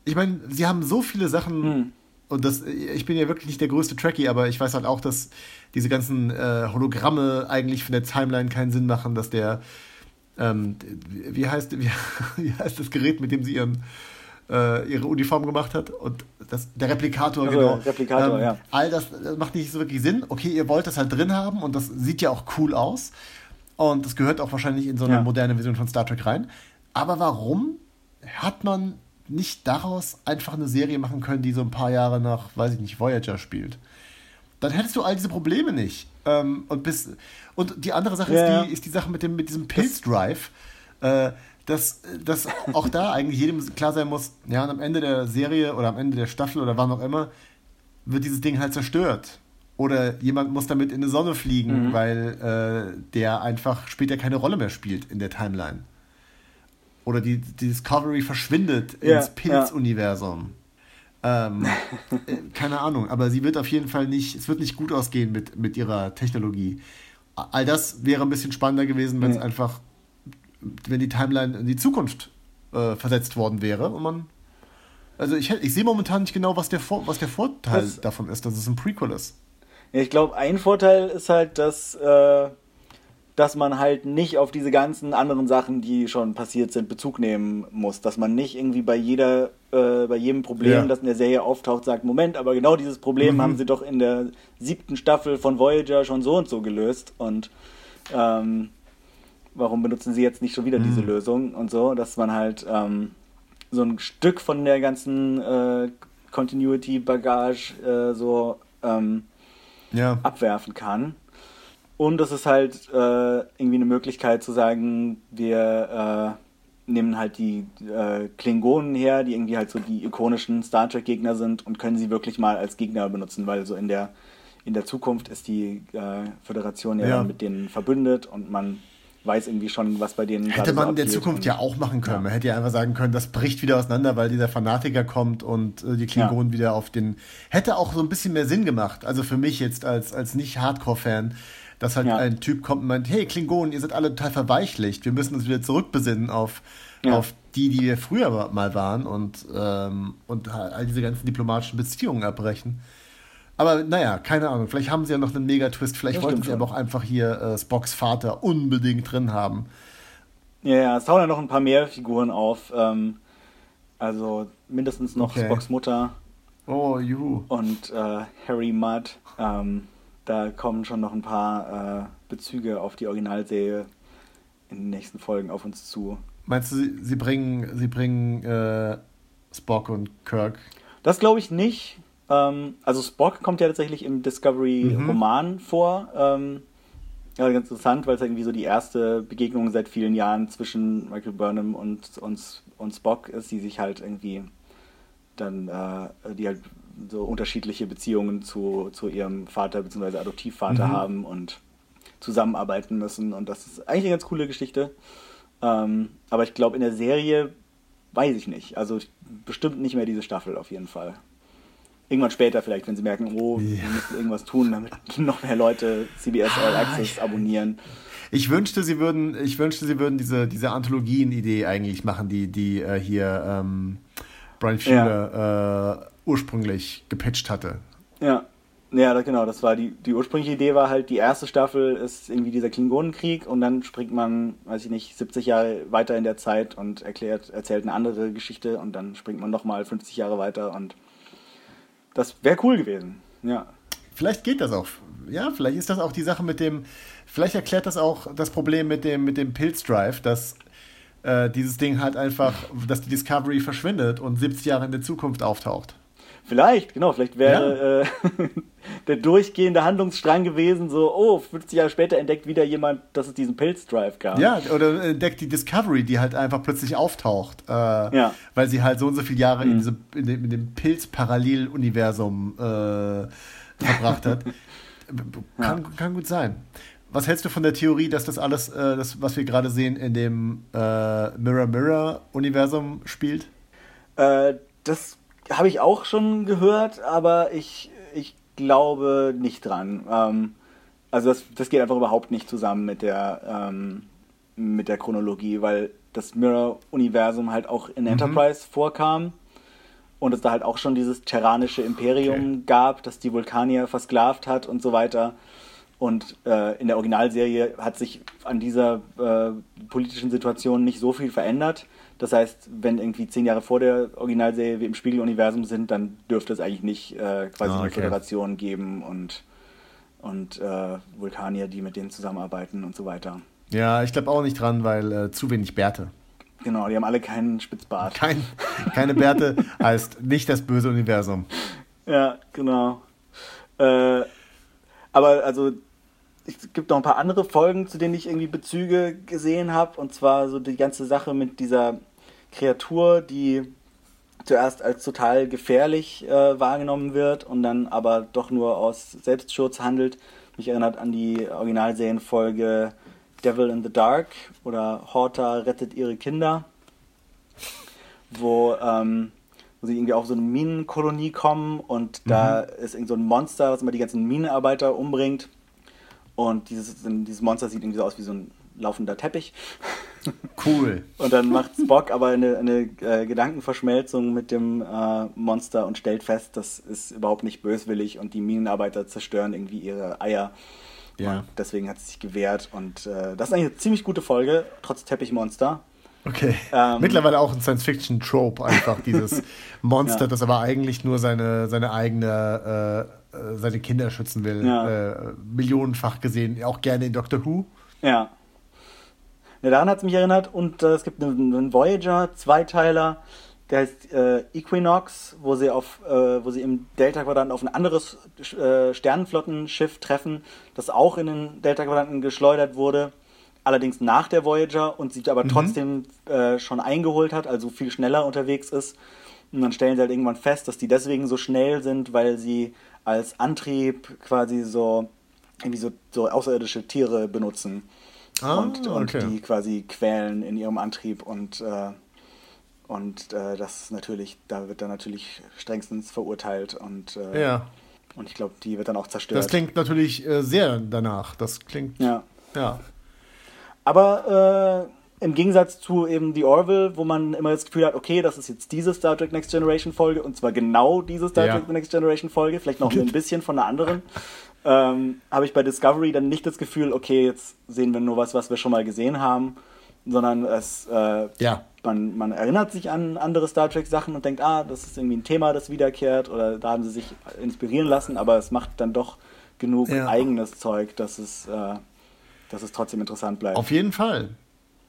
[SPEAKER 2] Ich meine, sie haben so viele Sachen hm. und das, ich bin ja wirklich nicht der größte Trekkie, aber ich weiß halt auch, dass diese ganzen äh, Hologramme eigentlich von der Timeline keinen Sinn machen, dass der, ähm, wie heißt, wie, wie heißt das Gerät, mit dem sie ihren äh, ihre Uniform gemacht hat und das, der Replikator, also, genau.
[SPEAKER 1] Replikator, ähm, ja.
[SPEAKER 2] All das, das macht nicht so wirklich Sinn. Okay, ihr wollt das halt drin haben und das sieht ja auch cool aus. Und das gehört auch wahrscheinlich in so eine ja. moderne Version von Star Trek rein. Aber warum hat man nicht daraus einfach eine Serie machen können, die so ein paar Jahre nach, weiß ich nicht, Voyager spielt? Dann hättest du all diese Probleme nicht. Ähm, und, bis, und die andere Sache ja. ist, die, ist die Sache mit, dem, mit diesem Pilzdrive. Äh, dass, dass auch da eigentlich jedem klar sein muss, ja, und am Ende der Serie oder am Ende der Staffel oder wann auch immer, wird dieses Ding halt zerstört. Oder jemand muss damit in die Sonne fliegen, mhm. weil äh, der einfach später keine Rolle mehr spielt in der Timeline. Oder die, die Discovery verschwindet ja, ins Pilz-Universum. Ja. Ähm, äh, keine Ahnung, aber sie wird auf jeden Fall nicht, es wird nicht gut ausgehen mit, mit ihrer Technologie. All das wäre ein bisschen spannender gewesen, wenn es mhm. einfach wenn die Timeline in die Zukunft äh, versetzt worden wäre und man. Also ich, ich sehe momentan nicht genau, was der, Vor was der Vorteil das, davon ist, dass es ein Prequel ist.
[SPEAKER 1] Ich glaube, ein Vorteil ist halt, dass, äh, dass man halt nicht auf diese ganzen anderen Sachen, die schon passiert sind, Bezug nehmen muss. Dass man nicht irgendwie bei jeder, äh, bei jedem Problem, ja. das in der Serie auftaucht, sagt, Moment, aber genau dieses Problem mhm. haben sie doch in der siebten Staffel von Voyager schon so und so gelöst. Und ähm, warum benutzen sie jetzt nicht schon wieder mhm. diese Lösung und so, dass man halt ähm, so ein Stück von der ganzen äh, Continuity-Bagage äh, so ähm, ja. abwerfen kann. Und es ist halt äh, irgendwie eine Möglichkeit zu sagen, wir äh, nehmen halt die äh, Klingonen her, die irgendwie halt so die ikonischen Star Trek-Gegner sind und können sie wirklich mal als Gegner benutzen, weil so in der in der Zukunft ist die äh, Föderation ja, ja. mit denen verbündet und man weiß irgendwie schon, was bei denen
[SPEAKER 2] Hätte man so in der Zukunft ja auch machen können. Ja. Man hätte ja einfach sagen können, das bricht wieder auseinander, weil dieser Fanatiker kommt und äh, die Klingonen ja. wieder auf den. Hätte auch so ein bisschen mehr Sinn gemacht. Also für mich jetzt als, als nicht-Hardcore-Fan, dass halt ja. ein Typ kommt und meint, hey Klingonen, ihr seid alle total verweichlicht. Wir müssen uns wieder zurückbesinnen auf, auf die, die wir früher mal waren und, ähm, und all diese ganzen diplomatischen Beziehungen abbrechen. Aber naja, keine Ahnung. Vielleicht haben sie ja noch einen Megatwist. Vielleicht wollten sie aber auch einfach hier äh, Spocks Vater unbedingt drin haben.
[SPEAKER 1] Ja, ja, es tauchen ja noch ein paar mehr Figuren auf. Ähm, also mindestens noch okay. Spocks Mutter.
[SPEAKER 2] Oh, juhu.
[SPEAKER 1] Und äh, Harry Mudd. Ähm, da kommen schon noch ein paar äh, Bezüge auf die Originalserie in den nächsten Folgen auf uns zu.
[SPEAKER 2] Meinst du, sie, bringen, sie bringen äh, Spock und Kirk?
[SPEAKER 1] Das glaube ich nicht. Ähm, also Spock kommt ja tatsächlich im Discovery-Roman mhm. vor. Ähm, ja, ganz interessant, weil es irgendwie so die erste Begegnung seit vielen Jahren zwischen Michael Burnham und, und, und Spock ist, die sich halt irgendwie dann, äh, die halt so unterschiedliche Beziehungen zu, zu ihrem Vater bzw. Adoptivvater mhm. haben und zusammenarbeiten müssen. Und das ist eigentlich eine ganz coole Geschichte. Ähm, aber ich glaube, in der Serie weiß ich nicht. Also bestimmt nicht mehr diese Staffel auf jeden Fall. Irgendwann später vielleicht, wenn sie merken, oh, ja. wir müssen irgendwas tun, damit noch mehr Leute CBS All ah, Access abonnieren.
[SPEAKER 2] Ich wünschte, sie würden, ich wünschte, sie würden diese, diese Anthologien-Idee eigentlich machen, die, die äh, hier ähm, Brian Fuller ja. äh, ursprünglich gepitcht hatte.
[SPEAKER 1] Ja. Ja, genau, das war die, die ursprüngliche Idee war halt, die erste Staffel ist irgendwie dieser Klingonenkrieg und dann springt man, weiß ich nicht, 70 Jahre weiter in der Zeit und erklärt, erzählt eine andere Geschichte und dann springt man nochmal 50 Jahre weiter und das wäre cool gewesen, ja.
[SPEAKER 2] Vielleicht geht das auch. Ja, vielleicht ist das auch die Sache mit dem, vielleicht erklärt das auch das Problem mit dem, mit dem Pilzdrive, dass äh, dieses Ding halt einfach, dass die Discovery verschwindet und 70 Jahre in der Zukunft auftaucht.
[SPEAKER 1] Vielleicht, genau, vielleicht wäre ja. äh, der durchgehende Handlungsstrang gewesen, so, oh, 50 Jahre später entdeckt wieder jemand, dass es diesen Pilzdrive gab.
[SPEAKER 2] Ja, oder entdeckt die Discovery, die halt einfach plötzlich auftaucht. Äh, ja. Weil sie halt so und so viele Jahre mhm. in, diese, in, dem, in dem Pilz-Parallel-Universum äh, verbracht hat. kann, ja. kann gut sein. Was hältst du von der Theorie, dass das alles, äh, das, was wir gerade sehen, in dem äh, Mirror-Mirror-Universum spielt?
[SPEAKER 1] Äh, das habe ich auch schon gehört, aber ich, ich glaube nicht dran. Ähm, also das, das geht einfach überhaupt nicht zusammen mit der, ähm, mit der Chronologie, weil das Mirror-Universum halt auch in mhm. Enterprise vorkam und es da halt auch schon dieses terranische Imperium okay. gab, das die Vulkanier versklavt hat und so weiter. Und äh, in der Originalserie hat sich an dieser äh, politischen Situation nicht so viel verändert. Das heißt, wenn irgendwie zehn Jahre vor der Originalserie wir im Spiegeluniversum sind, dann dürfte es eigentlich nicht äh, quasi oh, okay. eine Föderation geben und, und äh, Vulkanier, die mit denen zusammenarbeiten und so weiter.
[SPEAKER 2] Ja, ich glaube auch nicht dran, weil äh, zu wenig Bärte.
[SPEAKER 1] Genau, die haben alle keinen Spitzbart.
[SPEAKER 2] Kein, keine Bärte heißt nicht das böse Universum.
[SPEAKER 1] Ja, genau. Äh, aber also es gibt noch ein paar andere Folgen, zu denen ich irgendwie Bezüge gesehen habe. Und zwar so die ganze Sache mit dieser Kreatur, die zuerst als total gefährlich äh, wahrgenommen wird und dann aber doch nur aus Selbstschutz handelt. Mich erinnert an die Originalserienfolge Devil in the Dark oder Horta rettet ihre Kinder, wo, ähm, wo sie irgendwie auf so eine Minenkolonie kommen und mhm. da ist irgend so ein Monster, was immer die ganzen Minenarbeiter umbringt und dieses, dieses Monster sieht irgendwie so aus wie so ein laufender Teppich.
[SPEAKER 2] Cool.
[SPEAKER 1] und dann macht Spock aber eine, eine äh, Gedankenverschmelzung mit dem äh, Monster und stellt fest, das ist überhaupt nicht böswillig und die Minenarbeiter zerstören irgendwie ihre Eier. Ja. Und deswegen hat sie sich gewehrt. Und äh, das ist eigentlich eine ziemlich gute Folge, trotz Teppichmonster.
[SPEAKER 2] Okay. Ähm, Mittlerweile auch ein Science-Fiction-Trope, einfach dieses Monster, ja. das aber eigentlich nur seine, seine eigene äh, seine Kinder schützen will. Ja. Äh, millionenfach gesehen, auch gerne in Doctor Who.
[SPEAKER 1] Ja. ja daran hat es mich erinnert und äh, es gibt einen, einen Voyager-Zweiteiler, der heißt äh, Equinox, wo sie auf, äh, wo sie im Delta-Quadrant auf ein anderes äh, Sternenflottenschiff treffen, das auch in den Delta-Quadranten geschleudert wurde, allerdings nach der Voyager und sich aber mhm. trotzdem schon eingeholt hat, also viel schneller unterwegs ist. Und dann stellen sie halt irgendwann fest, dass die deswegen so schnell sind, weil sie als Antrieb quasi so irgendwie so, so außerirdische Tiere benutzen ah, und, und okay. die quasi quälen in ihrem Antrieb und äh, und äh, das natürlich, da wird dann natürlich strengstens verurteilt und äh, ja. und ich glaube, die wird dann auch zerstört.
[SPEAKER 2] Das klingt natürlich äh, sehr danach. Das klingt
[SPEAKER 1] ja. ja. Aber äh, im Gegensatz zu eben The Orville, wo man immer das Gefühl hat, okay, das ist jetzt diese Star Trek Next Generation Folge und zwar genau diese Star ja. Trek Next Generation Folge, vielleicht noch ein bisschen von einer anderen, ähm, habe ich bei Discovery dann nicht das Gefühl, okay, jetzt sehen wir nur was, was wir schon mal gesehen haben, sondern es, äh, ja. man, man erinnert sich an andere Star Trek Sachen und denkt, ah, das ist irgendwie ein Thema, das wiederkehrt oder da haben sie sich inspirieren lassen, aber es macht dann doch genug ja. eigenes Zeug, dass es, äh, dass es trotzdem interessant bleibt.
[SPEAKER 2] Auf jeden Fall.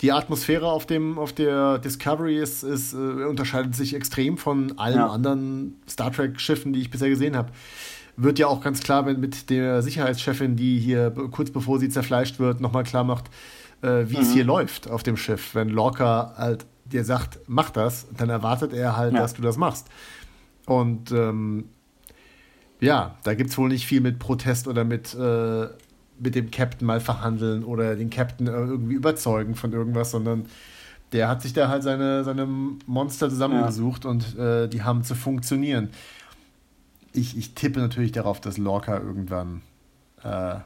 [SPEAKER 2] Die Atmosphäre auf, dem, auf der Discovery ist, ist, äh, unterscheidet sich extrem von allen ja. anderen Star Trek-Schiffen, die ich bisher gesehen habe. Wird ja auch ganz klar, wenn mit der Sicherheitschefin, die hier kurz bevor sie zerfleischt wird, nochmal klar macht, äh, wie mhm. es hier läuft auf dem Schiff. Wenn Lorca halt dir sagt, mach das, dann erwartet er halt, ja. dass du das machst. Und ähm, ja, da gibt es wohl nicht viel mit Protest oder mit äh, mit dem Captain mal verhandeln oder den Captain irgendwie überzeugen von irgendwas, sondern der hat sich da halt seine, seine Monster zusammengesucht ja. und äh, die haben zu funktionieren. Ich, ich tippe natürlich darauf, dass Lorca irgendwann, äh,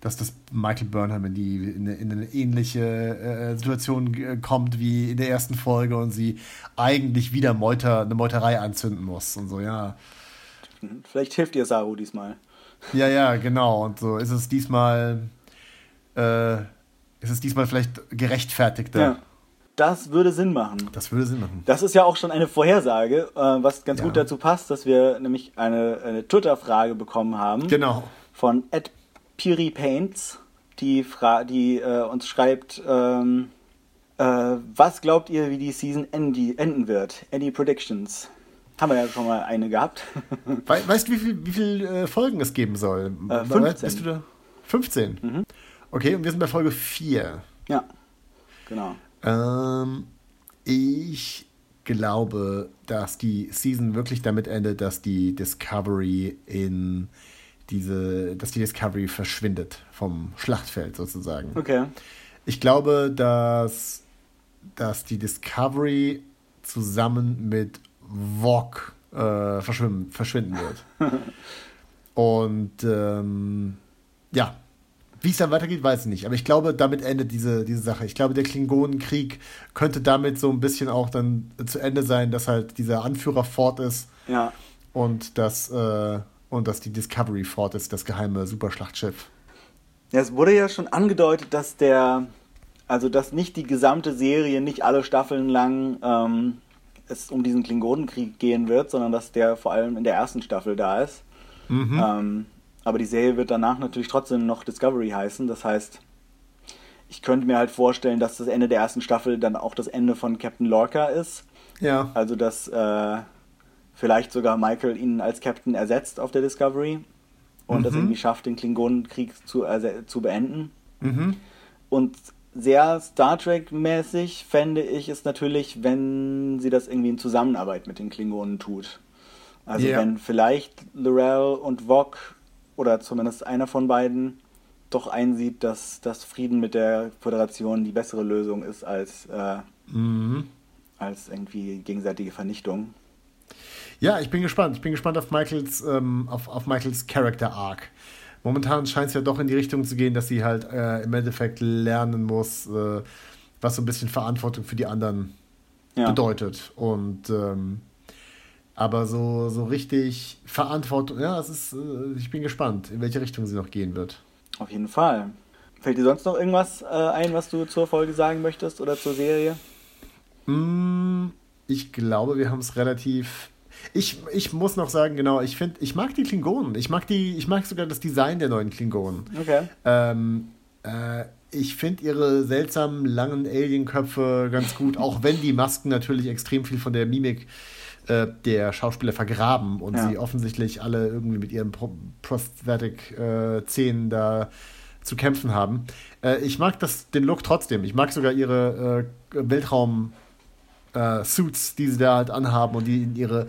[SPEAKER 2] dass das Michael Burnham in, die, in, eine, in eine ähnliche äh, Situation kommt wie in der ersten Folge und sie eigentlich wieder Meuter, eine Meuterei anzünden muss und so, ja.
[SPEAKER 1] Vielleicht hilft ihr Saru diesmal.
[SPEAKER 2] Ja, ja, genau. Und so ist es diesmal, äh, ist es diesmal vielleicht gerechtfertigter. Ja.
[SPEAKER 1] Das würde Sinn machen.
[SPEAKER 2] Das würde Sinn machen.
[SPEAKER 1] Das ist ja auch schon eine Vorhersage, äh, was ganz ja. gut dazu passt, dass wir nämlich eine, eine Twitter-Frage bekommen haben.
[SPEAKER 2] Genau.
[SPEAKER 1] Von Ed Piri Paints, die, Fra die äh, uns schreibt, ähm, äh, was glaubt ihr, wie die Season enden wird? Any predictions? Haben wir ja schon mal eine gehabt.
[SPEAKER 2] We weißt du, wie viele wie viel, äh, Folgen es geben soll?
[SPEAKER 1] Äh, 15.
[SPEAKER 2] Bist du da? 15? Mhm. Okay, und wir sind bei Folge 4.
[SPEAKER 1] Ja, genau.
[SPEAKER 2] Ähm, ich glaube, dass die Season wirklich damit endet, dass die Discovery in diese, dass die Discovery verschwindet vom Schlachtfeld sozusagen.
[SPEAKER 1] Okay.
[SPEAKER 2] Ich glaube, dass, dass die Discovery zusammen mit Wok äh, verschwimmen, verschwinden wird. Und ähm, ja, wie es dann weitergeht, weiß ich nicht. Aber ich glaube, damit endet diese, diese Sache. Ich glaube, der Klingonenkrieg könnte damit so ein bisschen auch dann zu Ende sein, dass halt dieser Anführer fort ist.
[SPEAKER 1] Ja.
[SPEAKER 2] Und dass, äh, und dass die Discovery fort ist, das geheime Superschlachtschiff.
[SPEAKER 1] Ja, es wurde ja schon angedeutet, dass der, also dass nicht die gesamte Serie, nicht alle Staffeln lang ähm, es um diesen Klingonenkrieg gehen wird, sondern dass der vor allem in der ersten Staffel da ist. Mhm. Ähm, aber die Serie wird danach natürlich trotzdem noch Discovery heißen. Das heißt, ich könnte mir halt vorstellen, dass das Ende der ersten Staffel dann auch das Ende von Captain Lorca ist.
[SPEAKER 2] Ja.
[SPEAKER 1] Also, dass äh, vielleicht sogar Michael ihn als Captain ersetzt auf der Discovery und mhm. das irgendwie schafft, den Klingonenkrieg zu, zu beenden.
[SPEAKER 2] Mhm.
[SPEAKER 1] Und sehr Star Trek-mäßig fände ich es natürlich, wenn sie das irgendwie in Zusammenarbeit mit den Klingonen tut. Also yeah. wenn vielleicht Lorel und Vog oder zumindest einer von beiden doch einsieht, dass das Frieden mit der Föderation die bessere Lösung ist als, äh,
[SPEAKER 2] mhm.
[SPEAKER 1] als irgendwie gegenseitige Vernichtung.
[SPEAKER 2] Ja, ich bin gespannt. Ich bin gespannt auf Michaels, ähm, auf, auf Michaels Character Arc momentan scheint es ja doch in die Richtung zu gehen, dass sie halt äh, im Endeffekt lernen muss, äh, was so ein bisschen Verantwortung für die anderen ja. bedeutet. Und ähm, aber so, so richtig Verantwortung, ja, es ist, äh, ich bin gespannt, in welche Richtung sie noch gehen wird.
[SPEAKER 1] Auf jeden Fall. Fällt dir sonst noch irgendwas äh, ein, was du zur Folge sagen möchtest oder zur Serie?
[SPEAKER 2] Mm, ich glaube, wir haben es relativ ich, ich muss noch sagen, genau, ich finde, ich mag die Klingonen. Ich mag die, ich mag sogar das Design der neuen Klingonen.
[SPEAKER 1] Okay.
[SPEAKER 2] Ähm, äh, ich finde ihre seltsamen langen Alienköpfe ganz gut, auch wenn die Masken natürlich extrem viel von der Mimik äh, der Schauspieler vergraben und ja. sie offensichtlich alle irgendwie mit ihren Pro Prosthetic-Zähnen äh, da zu kämpfen haben. Äh, ich mag das, den Look trotzdem. Ich mag sogar ihre äh, Weltraum- äh, Suits, die sie da halt anhaben und die in ihre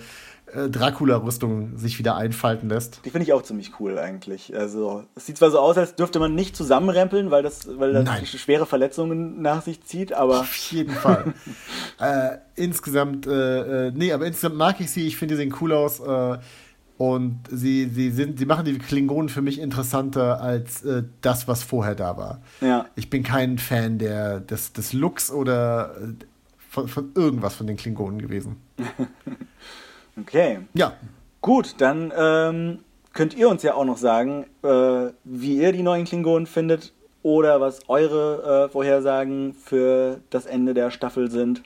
[SPEAKER 2] äh, Dracula-Rüstung sich wieder einfalten lässt.
[SPEAKER 1] Die finde ich auch ziemlich cool eigentlich. Also es sieht zwar so aus, als dürfte man nicht zusammenrempeln, weil das, weil das Nein. schwere Verletzungen nach sich zieht, aber.
[SPEAKER 2] Auf jeden Fall. äh, insgesamt, äh, äh, nee, aber insgesamt mag ich sie, ich finde, die sehen cool aus. Äh, und sie, sie, sind, sie machen die Klingonen für mich interessanter als äh, das, was vorher da war.
[SPEAKER 1] Ja.
[SPEAKER 2] Ich bin kein Fan der, des, des Looks oder von, von irgendwas von den Klingonen gewesen.
[SPEAKER 1] okay.
[SPEAKER 2] Ja.
[SPEAKER 1] Gut, dann ähm, könnt ihr uns ja auch noch sagen, äh, wie ihr die neuen Klingonen findet oder was eure äh, Vorhersagen für das Ende der Staffel sind.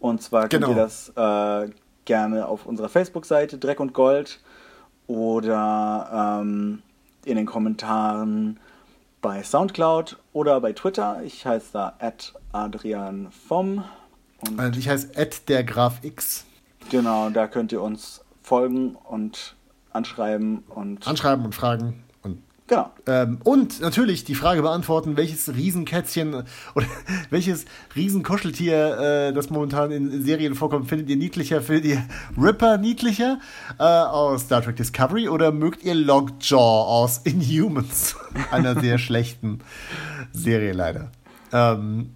[SPEAKER 1] Und zwar könnt genau. ihr das äh, gerne auf unserer Facebook-Seite Dreck und Gold oder ähm, in den Kommentaren bei Soundcloud oder bei Twitter. Ich heiße da Adrian vom.
[SPEAKER 2] Also ich heiße der Graf X.
[SPEAKER 1] Genau, da könnt ihr uns folgen und anschreiben und.
[SPEAKER 2] Anschreiben und fragen.
[SPEAKER 1] Genau.
[SPEAKER 2] Ähm, und natürlich die Frage beantworten, welches Riesenkätzchen oder welches Riesenkuscheltier, äh, das momentan in, Serien vorkommt, findet ihr niedlicher? Findet ihr Ripper niedlicher äh, aus Star Trek Discovery oder mögt ihr Lockjaw aus Inhumans? Einer sehr schlechten Serie leider. Ähm,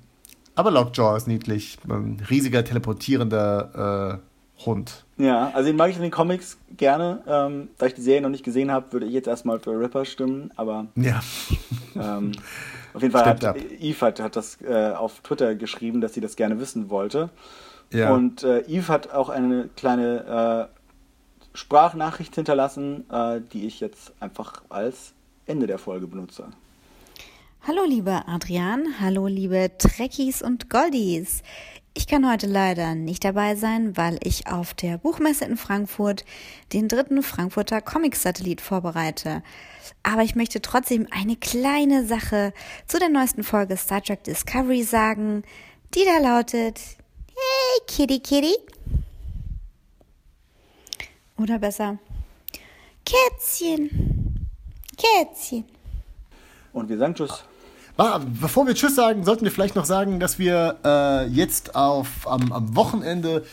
[SPEAKER 2] aber Lockjaw ist niedlich. Ein riesiger, teleportierender äh, Hund.
[SPEAKER 1] Ja, also den mag ich in den Comics gerne. Ähm, da ich die Serie noch nicht gesehen habe, würde ich jetzt erstmal für Ripper stimmen, aber
[SPEAKER 2] ja.
[SPEAKER 1] ähm, auf jeden Fall Stimmt hat ab. Eve hat, hat das äh, auf Twitter geschrieben, dass sie das gerne wissen wollte. Ja. Und äh, Eve hat auch eine kleine äh, Sprachnachricht hinterlassen, äh, die ich jetzt einfach als Ende der Folge benutze.
[SPEAKER 3] Hallo lieber Adrian, hallo liebe Trekkies und Goldies. Ich kann heute leider nicht dabei sein, weil ich auf der Buchmesse in Frankfurt den dritten Frankfurter Comic-Satellit vorbereite. Aber ich möchte trotzdem eine kleine Sache zu der neuesten Folge Star Trek Discovery sagen, die da lautet, Hey Kitty Kitty. Oder besser, Kätzchen. Kätzchen.
[SPEAKER 1] Und wir sagen Tschüss.
[SPEAKER 2] Ah, bevor wir Tschüss sagen, sollten wir vielleicht noch sagen, dass wir äh, jetzt auf, am, am Wochenende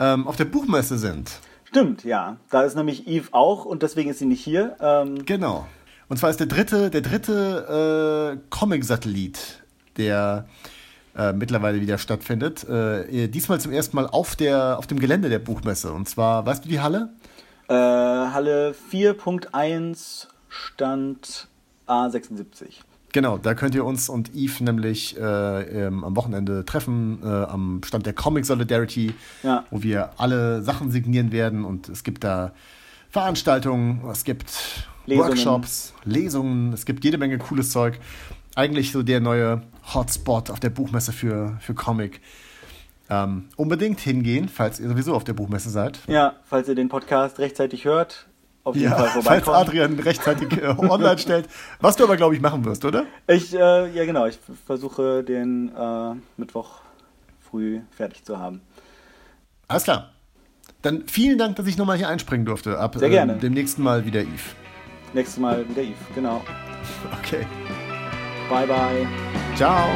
[SPEAKER 2] ähm, auf der Buchmesse sind.
[SPEAKER 1] Stimmt, ja. Da ist nämlich Eve auch und deswegen ist sie nicht hier.
[SPEAKER 2] Ähm genau. Und zwar ist der dritte, der dritte äh, Comic-Satellit, der äh, mittlerweile wieder stattfindet. Äh, diesmal zum ersten Mal auf, der, auf dem Gelände der Buchmesse. Und zwar, weißt du die Halle?
[SPEAKER 1] Äh, Halle 4.1 Stand A76.
[SPEAKER 2] Genau, da könnt ihr uns und Eve nämlich äh, ähm, am Wochenende treffen, äh, am Stand der Comic Solidarity, ja. wo wir alle Sachen signieren werden und es gibt da Veranstaltungen, es gibt Lesungen. Workshops, Lesungen, es gibt jede Menge cooles Zeug. Eigentlich so der neue Hotspot auf der Buchmesse für, für Comic. Ähm, unbedingt hingehen, falls ihr sowieso auf der Buchmesse seid.
[SPEAKER 1] Ja, falls ihr den Podcast rechtzeitig hört,
[SPEAKER 2] auf jeden ja, Fall vorbeikommen. Falls Adrian rechtzeitig äh, online stellt. Was du aber, glaube ich, machen wirst, oder?
[SPEAKER 1] Ich, äh, ja genau, ich versuche den äh, Mittwoch früh fertig zu haben.
[SPEAKER 2] Alles klar. Dann vielen Dank, dass ich nochmal hier einspringen durfte. Ab
[SPEAKER 1] Sehr gerne.
[SPEAKER 2] Ähm, dem nächsten Mal wieder Eve.
[SPEAKER 1] Nächstes Mal wieder Eve, genau.
[SPEAKER 2] Okay.
[SPEAKER 1] Bye, bye.
[SPEAKER 2] Ciao.